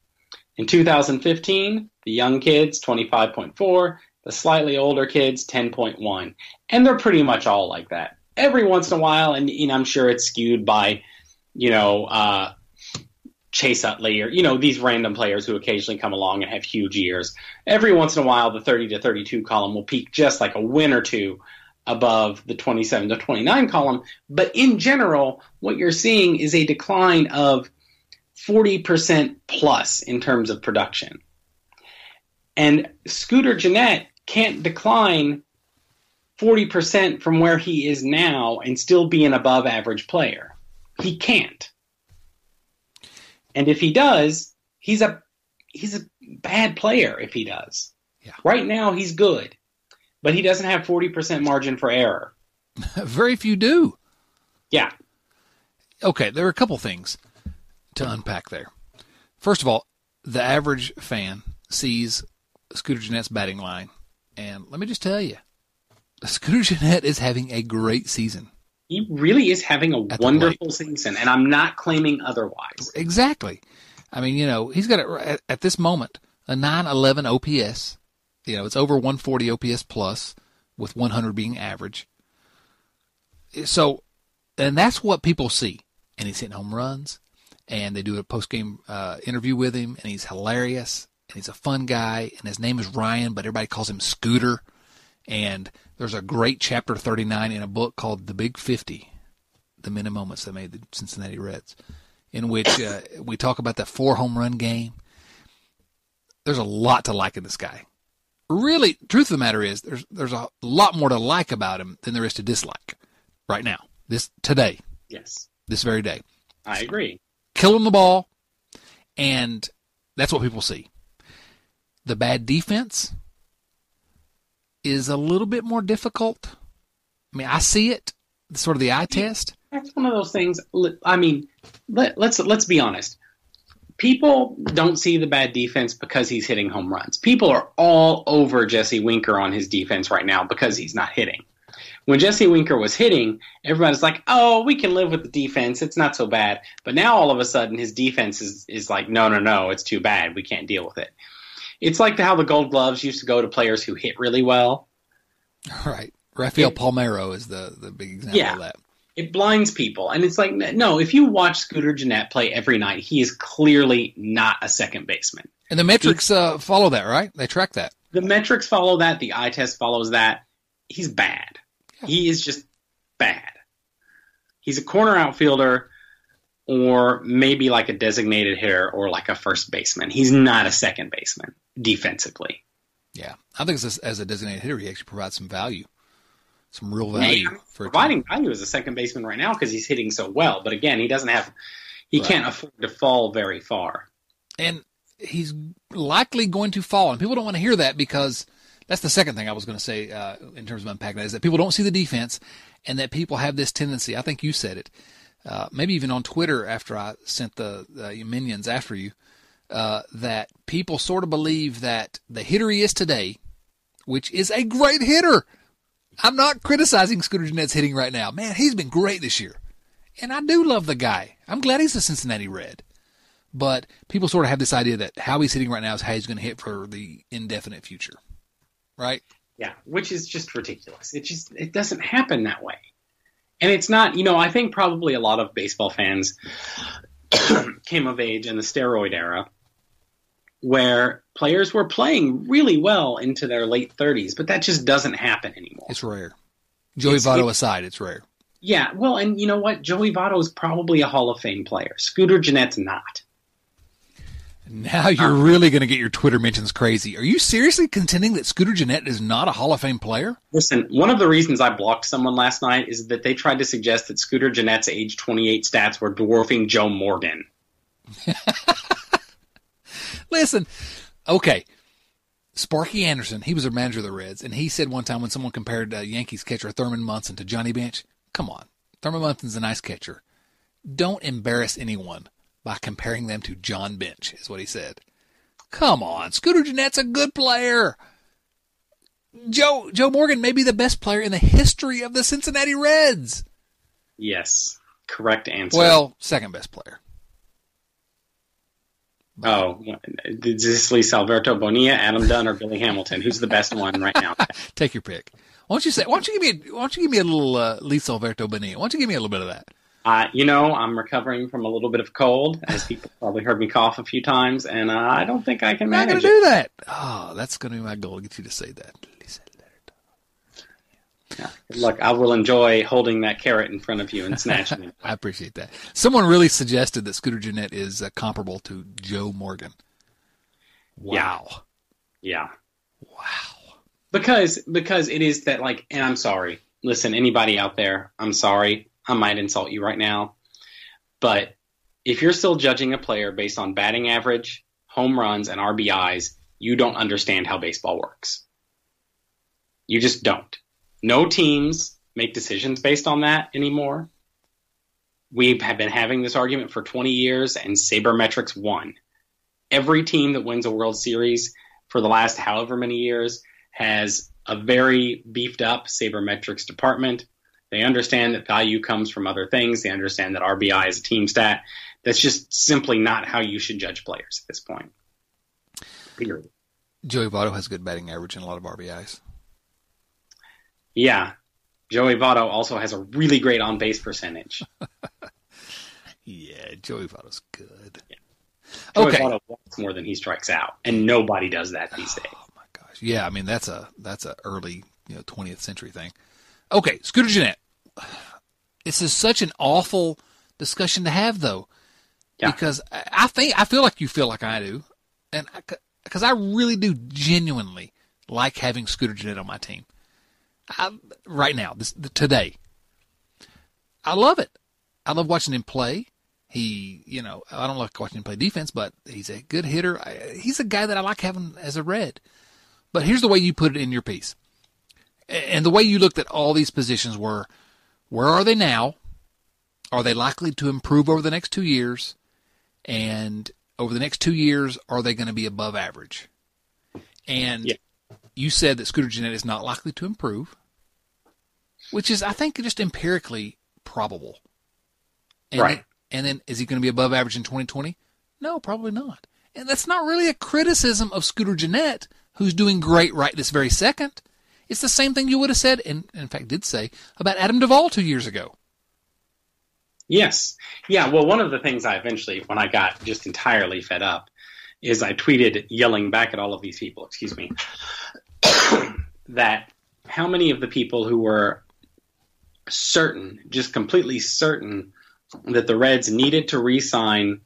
In 2015, the young kids 25.4, the slightly older kids 10.1. And they're pretty much all like that. Every once in a while, and, and I'm sure it's skewed by, you know, uh, Chase Utley or, you know, these random players who occasionally come along and have huge years. Every once in a while, the 30 to 32 column will peak just like a win or two above the 27 to 29 column. But in general, what you're seeing is a decline of 40% plus in terms of production. And Scooter Gennett can't decline 40% from where he is now and still be an above average player. He can't. And if he does, he's a he's a bad player if he does. Yeah. Right now he's good, but he doesn't have 40% margin for error. Very few do. Yeah. Okay, there are a couple things to unpack there. First of all, the average fan sees Scooter Gennett's batting line, and let me just tell you, Scooter Gennett is having a great season. He really is having a wonderful season, and I'm not claiming otherwise. Exactly. I mean, you know, he's got a, at, at this moment a 911 OPS. You know, it's over 140 OPS plus, with 100 being average. So, and that's what people see. And he's hitting home runs, and they do a post game uh, interview with him, and he's hilarious, and he's a fun guy, and his name is Ryan, but everybody calls him Scooter. And there's a great chapter 39 in a book called The Big 50, the many moments that made the Cincinnati Reds, in which uh, we talk about that four home run game. There's a lot to like in this guy. Really, truth of the matter is, there's there's a lot more to like about him than there is to dislike. Right now, this today, Yes, this very day, I agree. killing the ball, and that's what people see. The bad defense is a little bit more difficult. I mean, I see it, sort of the eye test. That's one of those things. I mean, let, let's let's be honest. People don't see the bad defense because he's hitting home runs. People are all over Jesse Winker on his defense right now because he's not hitting. When Jesse Winker was hitting, everybody's like, "Oh, we can live with the defense. It's not so bad." But now all of a sudden, his defense is is like, "No, no, no, it's too bad. We can't deal with it." It's like how the Gold Gloves used to go to players who hit really well. Right. Rafael It- Palmeiro is the, the big example Yeah. of that. it blinds people. And it's like, no, if you watch Scooter Gennett play every night, he is clearly not a second baseman. And the metrics uh, follow that, right? They track that. The metrics follow that. The eye test follows that. He's bad. He is just bad. He's a corner outfielder or maybe like a designated hitter or like a first baseman. He's not a second baseman defensively. Yeah. I think as a, as a designated hitter, he actually provides some value, some real value I mean, for a team. providing value as a second baseman right now because he's hitting so well. But again, he doesn't have, he Right. can't afford to fall very far. and he's likely going to fall. And people don't want to hear that because that's the second thing I was going to say uh, in terms of unpacking that is that people don't see the defense, and that people have this tendency. I think you said it, uh, maybe even on Twitter after I sent the, the minions after you, uh, that people sort of believe that the hitter he is today, which is a great hitter. I'm not criticizing Scooter Gennett's hitting right now. Man, he's been great this year. And I do love the guy. I'm glad he's a Cincinnati Red. But people sort of have this idea that how he's hitting right now is how he's going to hit for the indefinite future. Right? Yeah, which is just ridiculous. It just it doesn't happen that way. And it's not, you know, I think probably a lot of baseball fans came of age in the steroid era where players were playing really well into their late 30s, but that just doesn't happen anymore. It's rare. Joey It's- Votto it- aside, it's rare. Yeah, well, and you know what? Joey Votto is probably a Hall of Fame player. Scooter Gennett's not. Now you're really going to get your Twitter mentions crazy. Are you seriously contending that Scooter Gennett is not a Hall of Fame player? Listen, one of the reasons I blocked someone last night is that they tried to suggest that Scooter Gennett's age 28 stats were dwarfing Joe Morgan. Listen, okay. Sparky Anderson, he was a manager of the Reds, and he said one time when someone compared uh, Yankees catcher Thurman Munson to Johnny Bench, come on, Thurman Munson's a nice catcher. Don't embarrass anyone by comparing them to John Bench, is what he said. Come on, Scooter Gennett's a good player. Joe Joe Morgan may be the best player in the history of the Cincinnati Reds. Yes, correct answer. Well, second best player. oh, is this Luis Alberto Bonilla, Adam Dunn, or Billy Hamilton? Who's the best one right now? Take your pick. Why don't you say? Why don't you give me? A, why don't you give me a little uh, Luis Alberto Bonilla? Why don't you give me a little bit of that? Uh, you know, I'm recovering from a little bit of cold, as people probably heard me cough a few times, and uh, I don't think I can I'm not manage to it. do that. Oh, that's going to be my goal to get you to say that. Alberto. Look, I will enjoy holding that carrot in front of you and snatching it. I appreciate that. Someone really suggested that Scooter Gennett is uh, comparable to Joe Morgan. Wow. Yeah. Wow. Because because it is that like and I'm sorry. Listen, anybody out there, I'm sorry. I might insult you right now. But if you're still judging a player based on batting average, home runs, and RBIs, you don't understand how baseball works. You just don't. No teams make decisions based on that anymore. We have been having this argument for 20 years, and Sabermetrics won. Every team that wins a World Series for the last however many years has a very beefed up sabermetrics department. They understand that value comes from other things. They understand that RBI is a team stat. That's just simply not how you should judge players at this point. Period. Joey Votto has a good batting average and a lot of RBIs. Yeah. Joey Votto also has a really great on base percentage. yeah, Joey Votto's good. Yeah. Joey okay. Votto walks more than he strikes out, and nobody does that these oh days. Oh my gosh. Yeah, I mean that's a that's a early you know 20th century thing. Okay, Scooter Gennett. This is such an awful discussion to have, though, Yeah. because I I think I feel like you feel like I do, and because I really do genuinely like having Scooter Gennett on my team. I, right now, this today, I love it. I love watching him play. He, you know, I don't like watching him play defense, but he's a good hitter. I, he's a guy that I like having as a red. But here's the way you put it in your piece. And the way you looked at all these positions were where are they now? Are they likely to improve over the next two years? And over the next two years, are they going to be above average? And Yeah. you said that Scooter Gennett is not likely to improve, which is, I think, just empirically probable. And Right. Then, and then is he going to be above average in 2020? No, probably not. And that's not really a criticism of Scooter Gennett, who's doing great right this very second. It's the same thing you would have said, and in fact did say, about Adam Duvall two years ago. Yes. Yeah. Well, one of the things I eventually, when I got just entirely fed up, is I tweeted yelling back at all of these people, excuse me, that how many of the people who were certain, just completely certain, that the Reds needed to re sign,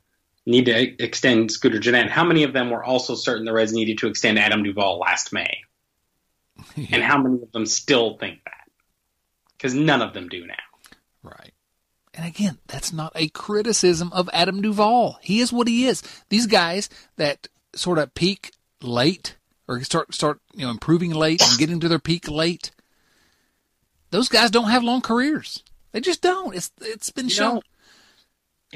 need to extend Scooter Gennett, how many of them were also certain the Reds needed to extend Adam Duvall last May? And how many of them still think that? Because none of them do now. Right. And again, that's not a criticism of Adam Duvall. He is what he is. These guys that sort of peak late or start start you know improving late and getting to their peak late. Those guys don't have long careers. They just don't. It's it's been You shown. know,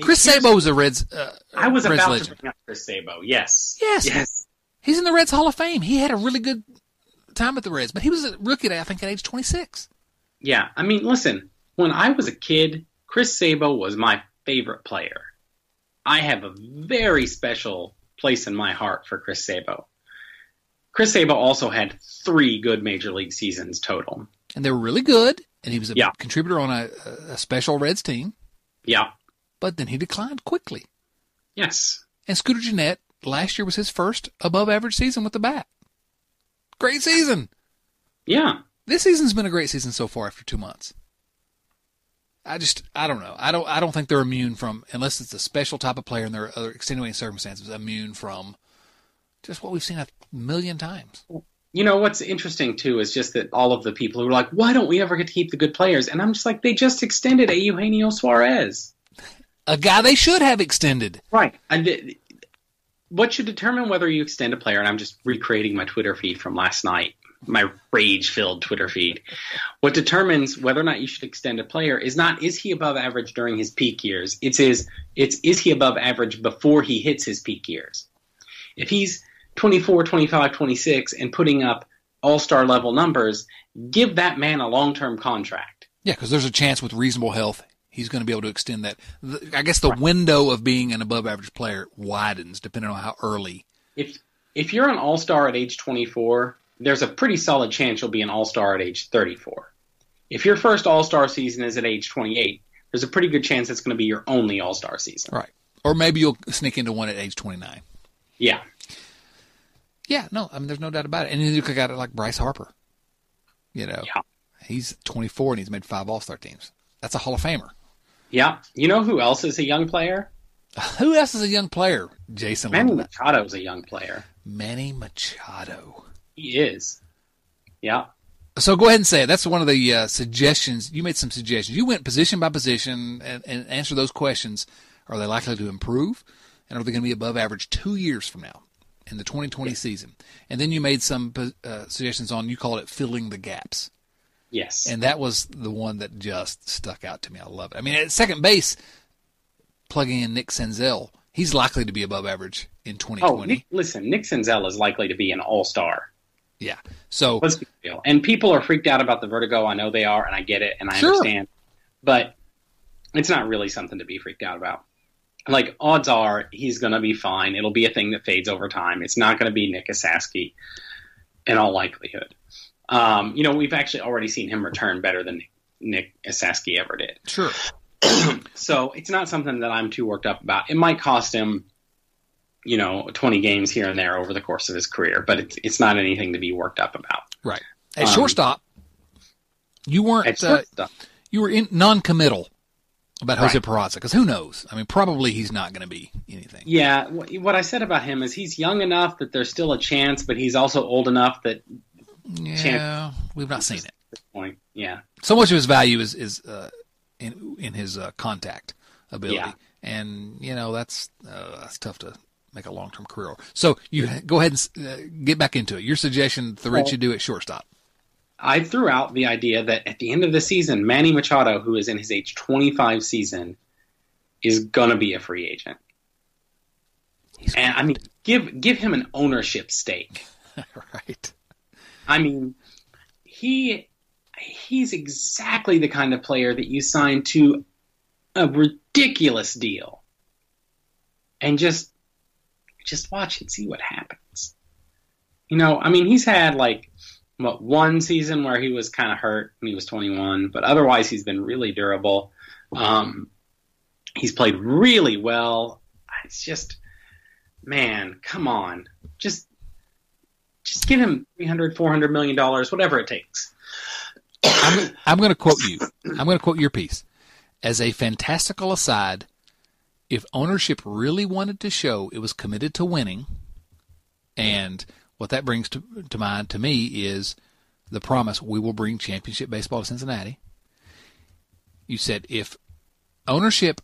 Chris Sabo is a Reds. Uh, I was Reds about legend. to bring up Chris Sabo. Yes. Yes. Yes. He's in the Reds Hall of Fame. He had a really good time with the Reds, but he was a rookie, I think, at age 26. Yeah. I mean, listen, when I was a kid, Chris Sabo was my favorite player. I have a very special place in my heart for Chris Sabo. Chris Sabo also had three good major league seasons total. And they were really good, and he was a Yeah. contributor on a, a special Reds team, Yeah. but then he declined quickly. Yes. And Scooter Gennett, last year was his first above average season with the bat. Great season. Yeah. This season's been a great season so far after two months. I just I don't know. I don't I don't think they're immune from unless it's a special type of player and there are other extenuating circumstances immune from just what we've seen a million times. You know what's interesting too is just that all of the people who are like, "Why don't we ever get to keep the good players?" And I'm just like, they just extended a Eugenio Suarez. A guy they should have extended. Right. And what should determine whether you extend a player? And I'm just recreating my Twitter feed from last night, my rage-filled Twitter feed. What determines whether or not you should extend a player is not is he above average during his peak years. It's his. It's is he above average before he hits his peak years. If he's 24, 25, 26 and putting up all-star level numbers, give that man a long-term contract. Yeah, because there's a chance with reasonable health he's going to be able to extend that. I guess the window of being an above average player widens depending on how early. if if you're an all star at age 24, there's a pretty solid chance you'll be an all star at age 34. If your first all star season is at age 28, there's a pretty good chance it's going to be your only all star season. Right. Or maybe you'll sneak into one at age 29. Yeah, Yeah, no, I mean, there's no doubt about it. And you look at it like Bryce Harper. You know, Yeah. he's 24 and he's made five All Star teams. That's a Hall of Famer. Yeah. You know who else is a young player? Who else is a young player? Jason. Manny. Machado is a young player. Manny Machado. He is. Yeah. So go ahead and say it. That's one of the uh, suggestions. You made some suggestions. You went position by position and, and answer those questions. Are they likely to improve? And are they going to be above average two years from now in the 2020 season? And then you made some uh, suggestions on, you called it filling the gaps. Yes. And that was the one that just stuck out to me. I love it. I mean, at second base, plugging in Nick Senzel, he's likely to be above average in 2020. oh, Nick, listen, Nick Senzel is likely to be an all star. Yeah. So Let's be real. And people are freaked out about the vertigo. I know they are, and I get it, and I Sure. understand. But it's not really something to be freaked out about. Like odds are, he's going to be fine. It'll be a thing that fades over time. It's not going to be Nick Esasky, in all likelihood. Um, you know, we've actually already seen him return better than Nick Esasky ever did. sure. So it's not something that I'm too worked up about. It might cost him, you know, 20 games here and there over the course of his career, but it's it's not anything to be worked up about. Right. At Um, shortstop, you weren't At uh, you were in non-committal about Jose Right. Peraza because who knows? I mean, probably he's not going to be anything. yeah, what I said about him is he's young enough that there's still a chance, but he's also old enough that Yeah, we've not seen it. point, yeah, So much of his value is is uh, in in his uh, contact ability, Yeah. and you know that's uh, that's tough to make a long term career. So you go ahead and uh, get back into it. Your suggestion, the Rich, Well- you do at shortstop. I threw out the idea that at the end of the season, Manny Machado, who is in his age 25 season, is gonna be a free agent. He's And I mean, give give him an ownership stake. right. I mean, he he's exactly the kind of player that you sign to a ridiculous deal, and just just watch and see what happens. You know, I mean, he's had like what one season where he was kind of hurt when he was 21, but otherwise he's been really durable. Um, he's played really well. It's just, man, come on, just just give him 300 400 million dollars whatever it takes I'm, I'm going to quote you. I'm going to quote your piece. As a fantastical aside, if ownership really wanted to show it was committed to winning, and what that brings to, to mind to me is the promise we will bring championship baseball to Cincinnati. You said if ownership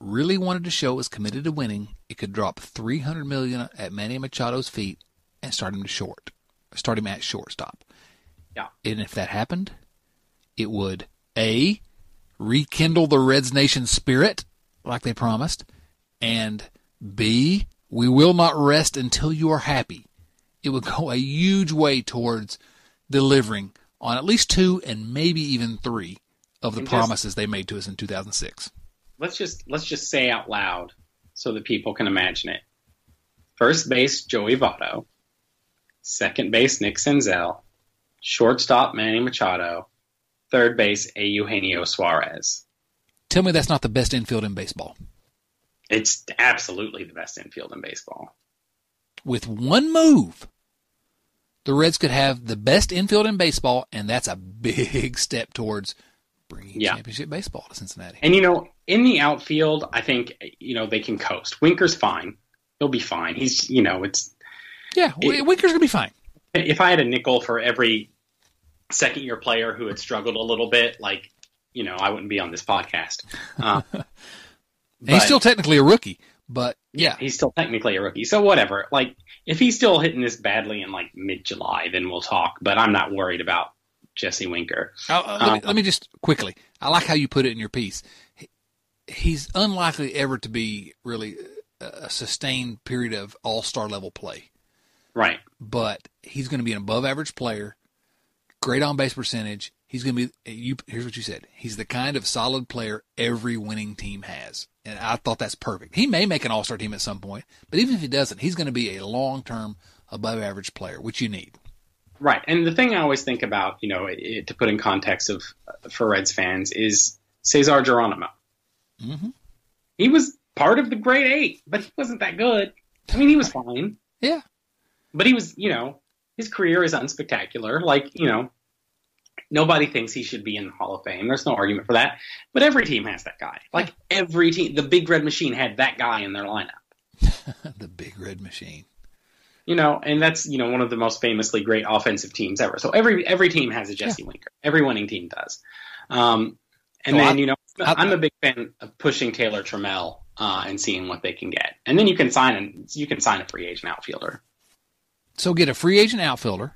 really wanted to show it was committed to winning, it could drop 300 million at Manny Machado's feet and start him to short, start him at shortstop. Yeah. And if that happened, it would a rekindle the Reds Nation spirit like they promised, and b we will not rest until you are happy. It would go a huge way towards delivering on at least two and maybe even three of the And just- promises they made to us in 2006. let's just let's just say out loud so that people can imagine it first base joey votto second base nick senzel shortstop manny machado third base A. eugenio suarez Tell me that's not the best infield in baseball. it's absolutely the best infield in baseball With one move, the Reds could have the best infield in baseball, and that's a big step towards bringing Yeah. championship baseball to Cincinnati. And you know, in the outfield, I think you know they can coast. Winker's fine; he'll be fine. He's you know, it's Yeah, It- Winker's gonna be fine. if I had a nickel for every second year player who had struggled a little bit, like you know, I wouldn't be on this podcast. Uh, And he's still technically a rookie, but yeah, he's still technically a rookie, so whatever. Like if he's still hitting this badly in like mid July, then we'll talk. But I'm not worried about Jesse Winker. Uh, uh, let, me, let me just quickly. I like how you put it in your piece. He- He's unlikely ever to be really a a sustained period of all star level play, Right. but he's going to be an above average player, great on base percentage. He's going to be. You here's what you said. He's the kind of solid player every winning team has, and I thought that's perfect. He may make an all star team at some point, but even if he doesn't, he's going to be a long term above average player, which you need. Right, and the thing I always think about, you know, it, to put in context of for Reds fans is Cesar Geronimo. hmm He was part of the Great Eight, but he wasn't that good. I mean, he was fine, Yeah, but he was, you know, his career is unspectacular. Like, you know, Nobody thinks he should be in the Hall of Fame. There's no argument for that. But every team has that guy. Like every team, the Big Red Machine had that guy in their lineup. the Big Red Machine. You know, and that's you know one of the most famously great offensive teams ever. So every every team has a Jesse yeah. Winker. Every winning team does. Um, and then I, you know, I, I'm a big fan of pushing Taylor Trammell uh, and seeing what they can get, and then you can sign and you can sign a free agent outfielder. So get a free agent outfielder,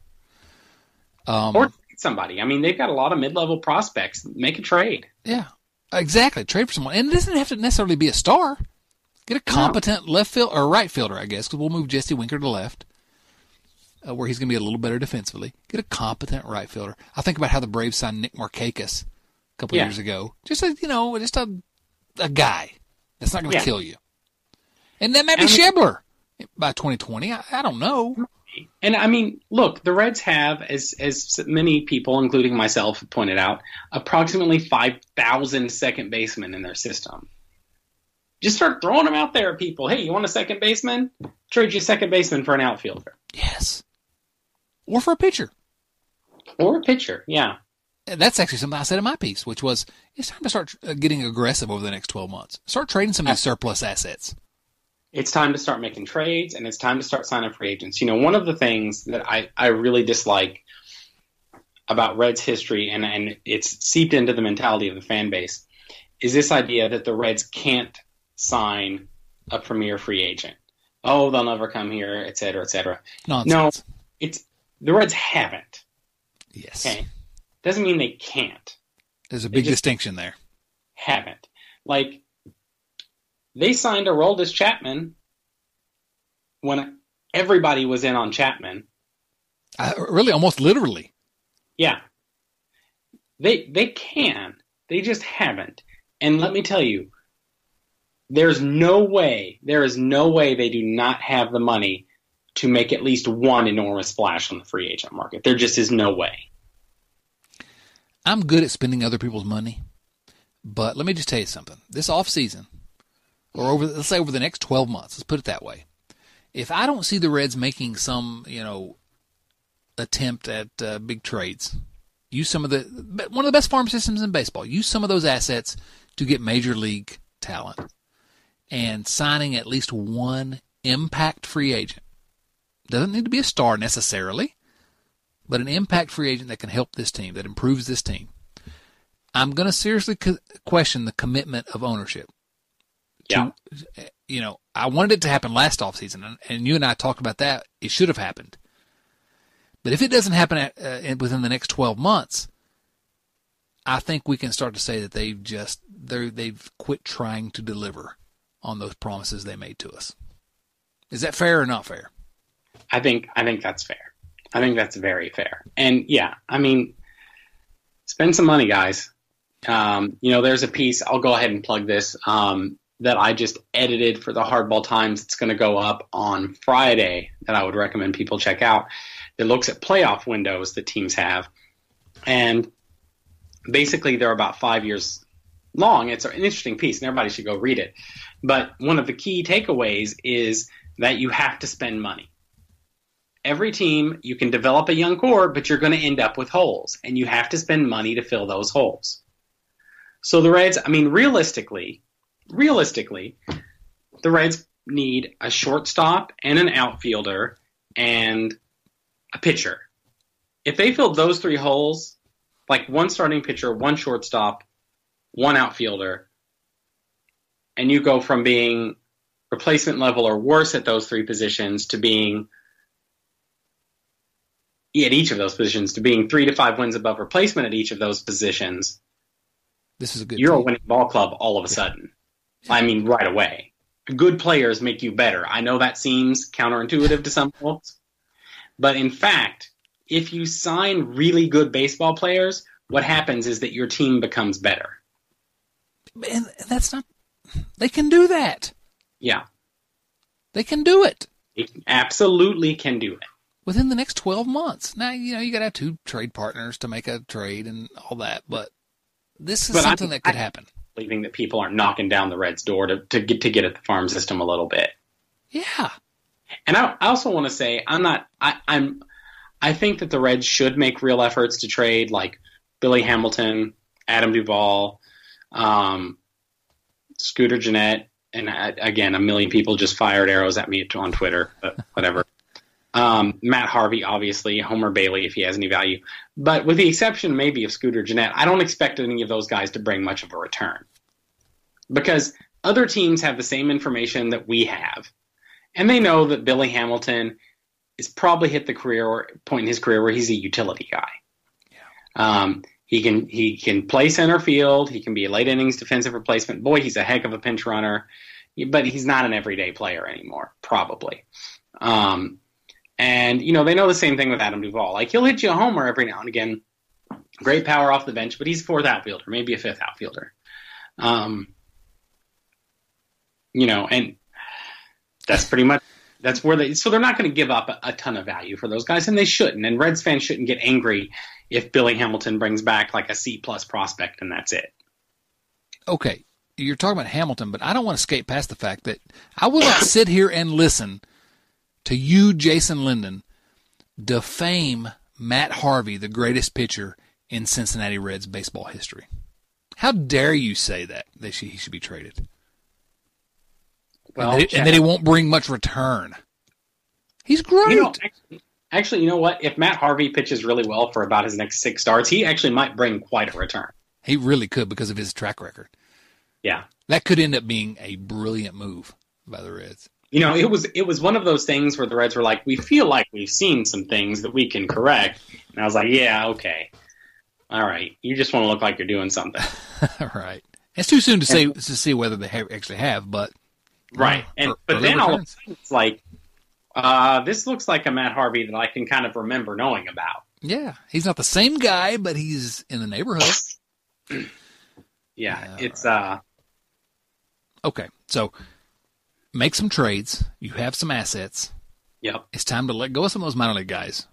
um, or somebody. I mean, they've got a lot of mid-level prospects. Make a trade. Yeah, exactly. Trade for someone, and it doesn't have to necessarily be a star. Get a competent no. left field or right fielder, I guess, because we'll move Jesse Winker to left, uh, where he's going to be a little better defensively. Get a competent right fielder. I think about how the Braves signed Nick Markakis a couple yeah. years ago. Just a you know, just a a guy that's not going to yeah. kill you. And that might be Schebler by 2020. I, I don't know. And I mean, look, the Reds have, as as many people, including myself, pointed out, approximately 5,000 second basemen in their system. Just start throwing them out there, people. Hey, you want a second baseman? Trade you second baseman for an outfielder. Yes. Or for a pitcher. Or a pitcher, yeah. That's actually something I said in my piece, which was it's time to start uh, getting aggressive over the next 12 months. Start trading some of these surplus assets it's time to start making trades and it's time to start signing free agents. You know, one of the things that I, I really dislike about Reds history and, and it's seeped into the mentality of the fan base is this idea that the Reds can't sign a premier free agent. Oh, they'll never come here, et cetera, et cetera. Nonsense. No, it's the Reds haven't. Yes. Okay. Doesn't mean they can't. There's a big distinction there. Haven't. Like they signed Aroldis Chapman when everybody was in on Chapman. Uh, really, almost literally. Yeah. They they can. They just haven't. And let me tell you, there's no way, there is no way they do not have the money to make at least one enormous splash on the free agent market. There just is no way. I'm good at spending other people's money, but let me just tell you something. This off season, or over let's say over the next 12 months, let's put it that way. If I don't see the Reds making some, you know, attempt at uh, big trades, use some of the one of the best farm systems in baseball. Use some of those assets to get major league talent and signing at least one impact free agent. Doesn't need to be a star necessarily, but an impact free agent that can help this team, that improves this team. I'm going to seriously question the commitment of ownership yeah. you know, I wanted it to happen last offseason, and, and you and I talked about that. It should have happened. But if it doesn't happen at, uh, within the next 12 months, I think we can start to say that they've just they they've quit trying to deliver on those promises they made to us. Is that fair or not fair? I think I think that's fair. I think that's very fair. And yeah, I mean, spend some money, guys. Um, you know, there's a piece. I'll go ahead and plug this. Um, that I just edited for the Hardball Times. It's going to go up on Friday that I would recommend people check out. It looks at playoff windows that teams have. And basically, they're about five years long. It's an interesting piece, and everybody should go read it. But one of the key takeaways is that you have to spend money. Every team, you can develop a young core, but you're going to end up with holes, and you have to spend money to fill those holes. So the Reds, I mean, realistically, realistically, the Reds need a shortstop and an outfielder and a pitcher. If they filled those three holes, like one starting pitcher, one shortstop, one outfielder, and you go from being replacement level or worse at those three positions to being at each of those positions to being three to five wins above replacement at each of those positions. This is a good. You're team. a winning ball club all of a sudden. I mean, right away. Good players make you better. I know that seems counterintuitive to some folks, but in fact, if you sign really good baseball players, what happens is that your team becomes better. And that's not. They can do that. Yeah. They can do it. They absolutely can do it. Within the next 12 months. Now, you know, you got to have two trade partners to make a trade and all that, but this is but something I, that could I, happen believing that people aren't knocking down the Reds' door to, to get to get at the farm system a little bit. Yeah. And I, I also want to say I'm not I, I'm I think that the Reds should make real efforts to trade like Billy Hamilton, Adam Duvall, um, Scooter Gennett, and uh, again, a million people just fired arrows at me on Twitter, but whatever. Um, Matt Harvey, obviously, Homer Bailey, if he has any value. But with the exception maybe of Scooter Gennett, I don't expect any of those guys to bring much of a return. Because other teams have the same information that we have. And they know that Billy Hamilton is probably hit the career or point in his career where he's a utility guy. Yeah. Um, he can he can play center field. He can be a late innings defensive replacement. Boy, he's a heck of a pinch runner, but he's not an everyday player anymore, probably. Um, and you know they know the same thing with Adam Duvall. Like he'll hit you a homer every now and again. Great power off the bench, but he's a fourth outfielder, maybe a fifth outfielder. Um, you know, and that's pretty much that's where they. So they're not going to give up a, a, ton of value for those guys, and they shouldn't. And Reds fans shouldn't get angry if Billy Hamilton brings back like a C plus prospect, and that's it. Okay, you're talking about Hamilton, but I don't want to skate past the fact that I will not sit here and listen to you, Jason Linden, defame Matt Harvey, the greatest pitcher in Cincinnati Reds baseball history. How dare you say that that he should be traded? Well, and that, and that he won't bring much return. He's great. You know, actually, actually, you know what? If Matt Harvey pitches really well for about his next six starts, he actually might bring quite a return. He really could because of his track record. Yeah, that could end up being a brilliant move by the Reds you know, it was it was one of those things where the Reds were like, we feel like we've seen some things that we can correct, and I was like, yeah, okay, all right, you just want to look like you're doing something, right? It's too soon to say to see whether they have, actually have, but right, and but then all of a sudden it's like, uh, this looks like a Matt Harvey that I can kind of remember knowing about. Yeah, he's not the same guy, but he's in the neighborhood. yeah, yeah, it's right. uh, okay, so make some trades. You have some assets. Yep. It's time to let go of some of those minor league guys,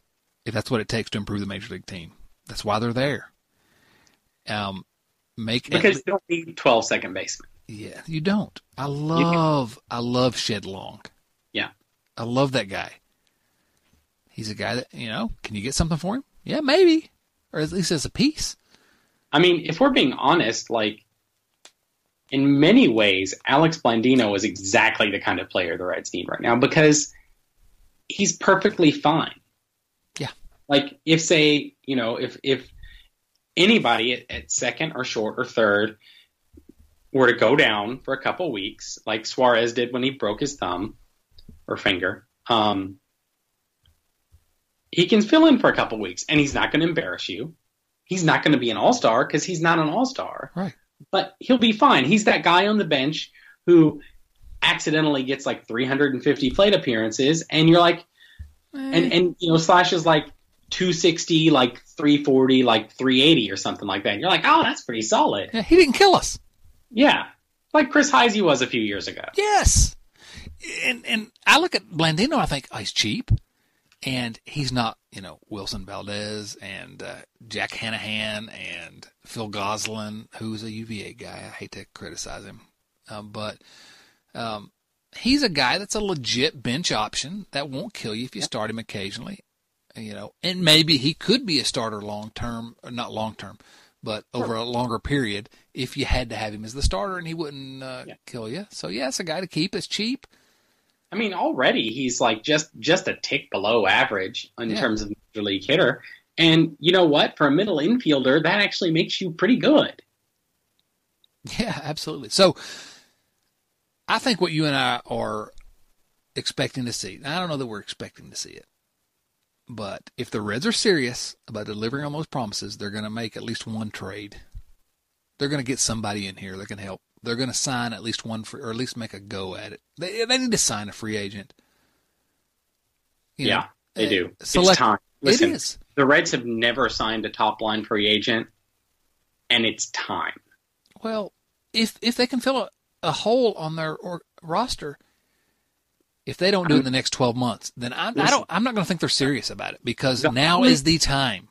if that's what it takes to improve the major league team. That's why they're there. Um, make because you don't need twelve second baseman. Yeah, you don't. I love I love Shed Long. Yeah, I love that guy. He's a guy that you know. Can you get something for him? Yeah, maybe, or at least as a piece. I mean, if we're being honest, like in many ways, Alex Blandino is exactly the kind of player the Reds need right now because he's perfectly fine. Yeah. Like if say, you know, if if anybody at, at second or short or third were to go down for a couple weeks, like Suarez did when he broke his thumb or finger, um, he can fill in for a couple weeks and he's not going to embarrass you. He's not going to be an all star because he's not an all star. Right but he'll be fine. He's that guy on the bench who accidentally gets like 350 plate appearances, and you're like, and and you know Slash is like 260, like 340, like 380 or something like that. And you're like, oh, that's pretty solid. Yeah, he didn't kill us. Yeah, like Chris Heisey was a few years ago. Yes, and and I look at Blandino, I think oh, he's cheap and he's not, you know, Wilson Valdez and uh, Jack Hannahan and Phil Gosselin, who's a UVA guy. I hate to criticize him, um, but um, he's a guy that's a legit bench option that won't kill you if you start him occasionally. You know, and maybe he could be a starter long term, not long term, but over a longer period if you had to have him as the starter and he wouldn't uh, yeah. kill you. So yeah, it's a guy to keep. It's cheap. I mean, already he's like just just a tick below average in yeah. terms of major league hitter. And you know what? For a middle infielder, that actually makes you pretty good. Yeah, absolutely. So I think what you and I are expecting to see, I don't know that we're expecting to see it, but if the Reds are serious about delivering on those promises, they're going to make at least one trade. They're going to get somebody in here that can help they're going to sign at least one free, or at least make a go at it. They they need to sign a free agent. You yeah, know, they do. Eh, select, it's time. Listen, it is. The Reds have never signed a top line free agent, and it's time. Well, if if they can fill a, a hole on their or, roster, if they don't do it in the next twelve months, then I'm, listen, I don't. I'm not going to think they're serious about it because now only, is the time.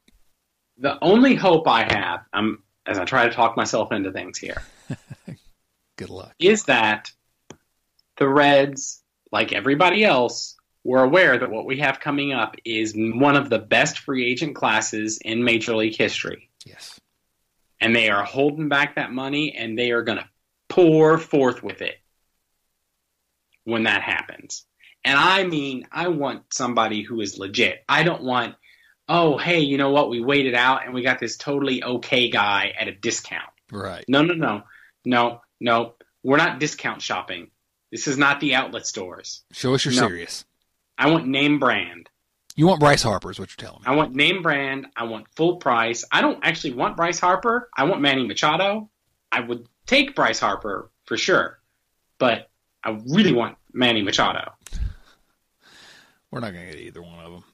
The only hope I have, I'm as I try to talk myself into things here, Good luck. Is that the Reds, like everybody else, we're aware that what we have coming up is one of the best free agent classes in Major League history. Yes. And they are holding back that money and they are going to pour forth with it when that happens. And I mean, I want somebody who is legit. I don't want, oh, hey, you know what? We waited out and we got this totally okay guy at a discount. Right. No, no, no. No, no. We're not discount shopping. This is not the outlet stores. Show us you're No. serious. I want name brand. You want Bryce Harper, is what you're telling me. I want name brand. I want full price. I don't actually want Bryce Harper. I want Manny Machado. I would take Bryce Harper for sure, but I really want Manny Machado. We're not going to get either one of them.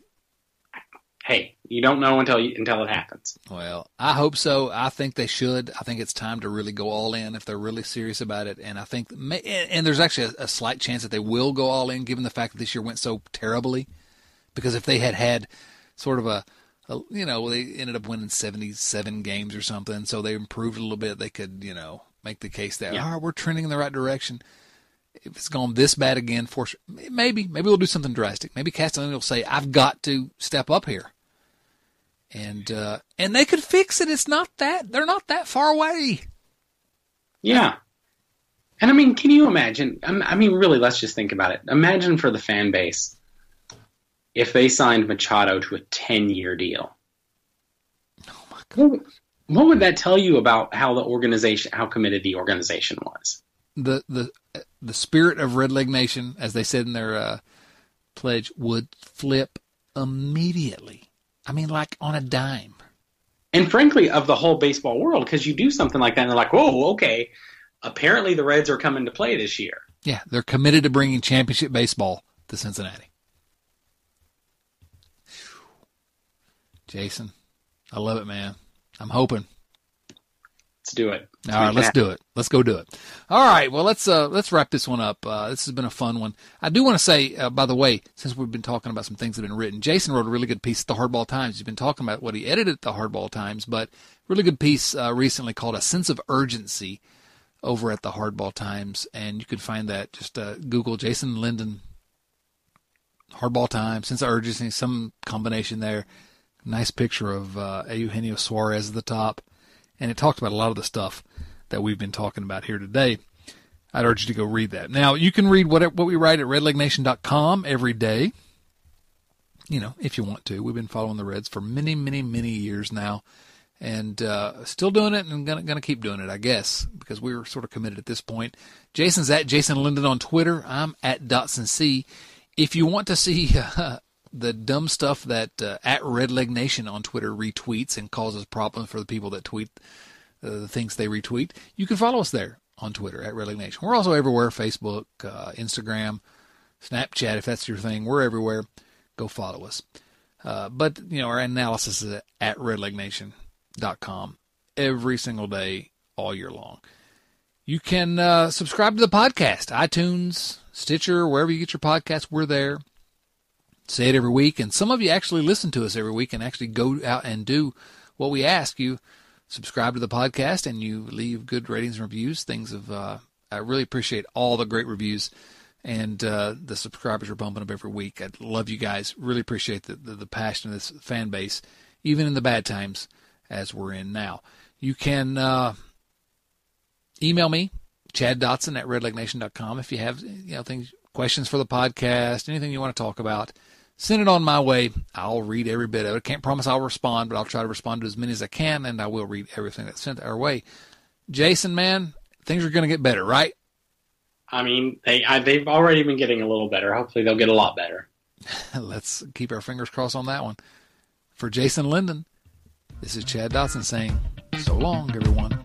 Hey, you don't know until you, until it happens. Well, I hope so. I think they should. I think it's time to really go all in if they're really serious about it. And I think, and there's actually a, a slight chance that they will go all in, given the fact that this year went so terribly. Because if they had had sort of a, a you know, they ended up winning 77 games or something, so they improved a little bit. They could, you know, make the case that Yeah. all right, we're trending in the right direction. If it's gone this bad again, for sure, maybe maybe we'll do something drastic. Maybe Castellini will say, "I've got to step up here." and uh, and they could fix it. It's not that they're not that far away. Yeah. And I mean, can you imagine? um, I mean, really, let's just think about it. Imagine for the fan base if they signed Machado to a 10 year deal. Oh my What would- what would that tell you about how the organization, how committed the organization was? The the the spirit of Red Leg Nation, as they said in their uh, pledge, would flip immediately. I mean, like on a dime. And frankly, of the whole baseball world, because you do something like that and they're like, whoa, okay. Apparently, the Reds are coming to play this year. Yeah, they're committed to bringing championship baseball to Cincinnati. Jason, I love it, man. I'm hoping. Let's do it. All right, let's do it. Let's go do it. All right, well let's uh let's wrap this one up. Uh, this has been a fun one. I do want to say, uh, by the way, since we've been talking about some things that have been written, Jason wrote a really good piece at the Hardball Times. He's been talking about what he edited at the Hardball Times, but really good piece uh, recently called "A Sense of Urgency" over at the Hardball Times, and you can find that just uh, Google Jason Linden Hardball Times, Sense of Urgency, some combination there. Nice picture of uh, Eugenio Suarez at the top and it talked about a lot of the stuff that we've been talking about here today. I'd urge you to go read that. Now, you can read what what we write at redlegnation.com every day. You know, if you want to. We've been following the Reds for many, many, many years now, and uh, still doing it, and gonna gonna keep doing it, I guess, because we are sort of committed at this point. Jason's at Jason Linden on Twitter. I'm at Dotson C. If you want to see uh, the dumb stuff that uh, at Red Leg Nation on Twitter retweets and causes problems for the people that tweet uh, the things they retweet, you can follow us there on Twitter at Red Leg Nation. We're also everywhere: Facebook, uh, Instagram, Snapchat. If that's your thing, we're everywhere. Go follow us. Uh, but you know, our analysis is at redlegnation.com every single day, all year long. You can uh, subscribe to the podcast, iTunes, Stitcher, wherever you get your podcasts. We're there say it every week, and some of you actually listen to us every week and actually go out and do what we ask you. Subscribe to the podcast and you leave good ratings and reviews. Things of uh, I really appreciate all the great reviews and uh, the subscribers are bumping up every week. I love you guys. Really appreciate the, the the passion of this fan base, even in the bad times as we're in now. You can uh, email me Chad Dotson at redlegnation.com if you have you know things questions for the podcast, anything you want to talk about send it on my way. I'll read every bit of it. I can't promise I'll respond, but I'll try to respond to as many as I can, and I will read everything that's sent our way. Jason, man, things are going to get better, right? I mean, they I, they've already been getting a little better. Hopefully, they'll get a lot better. Let's keep our fingers crossed on that one. For Jason Linden, this is Chad Dotson saying, so long, everyone.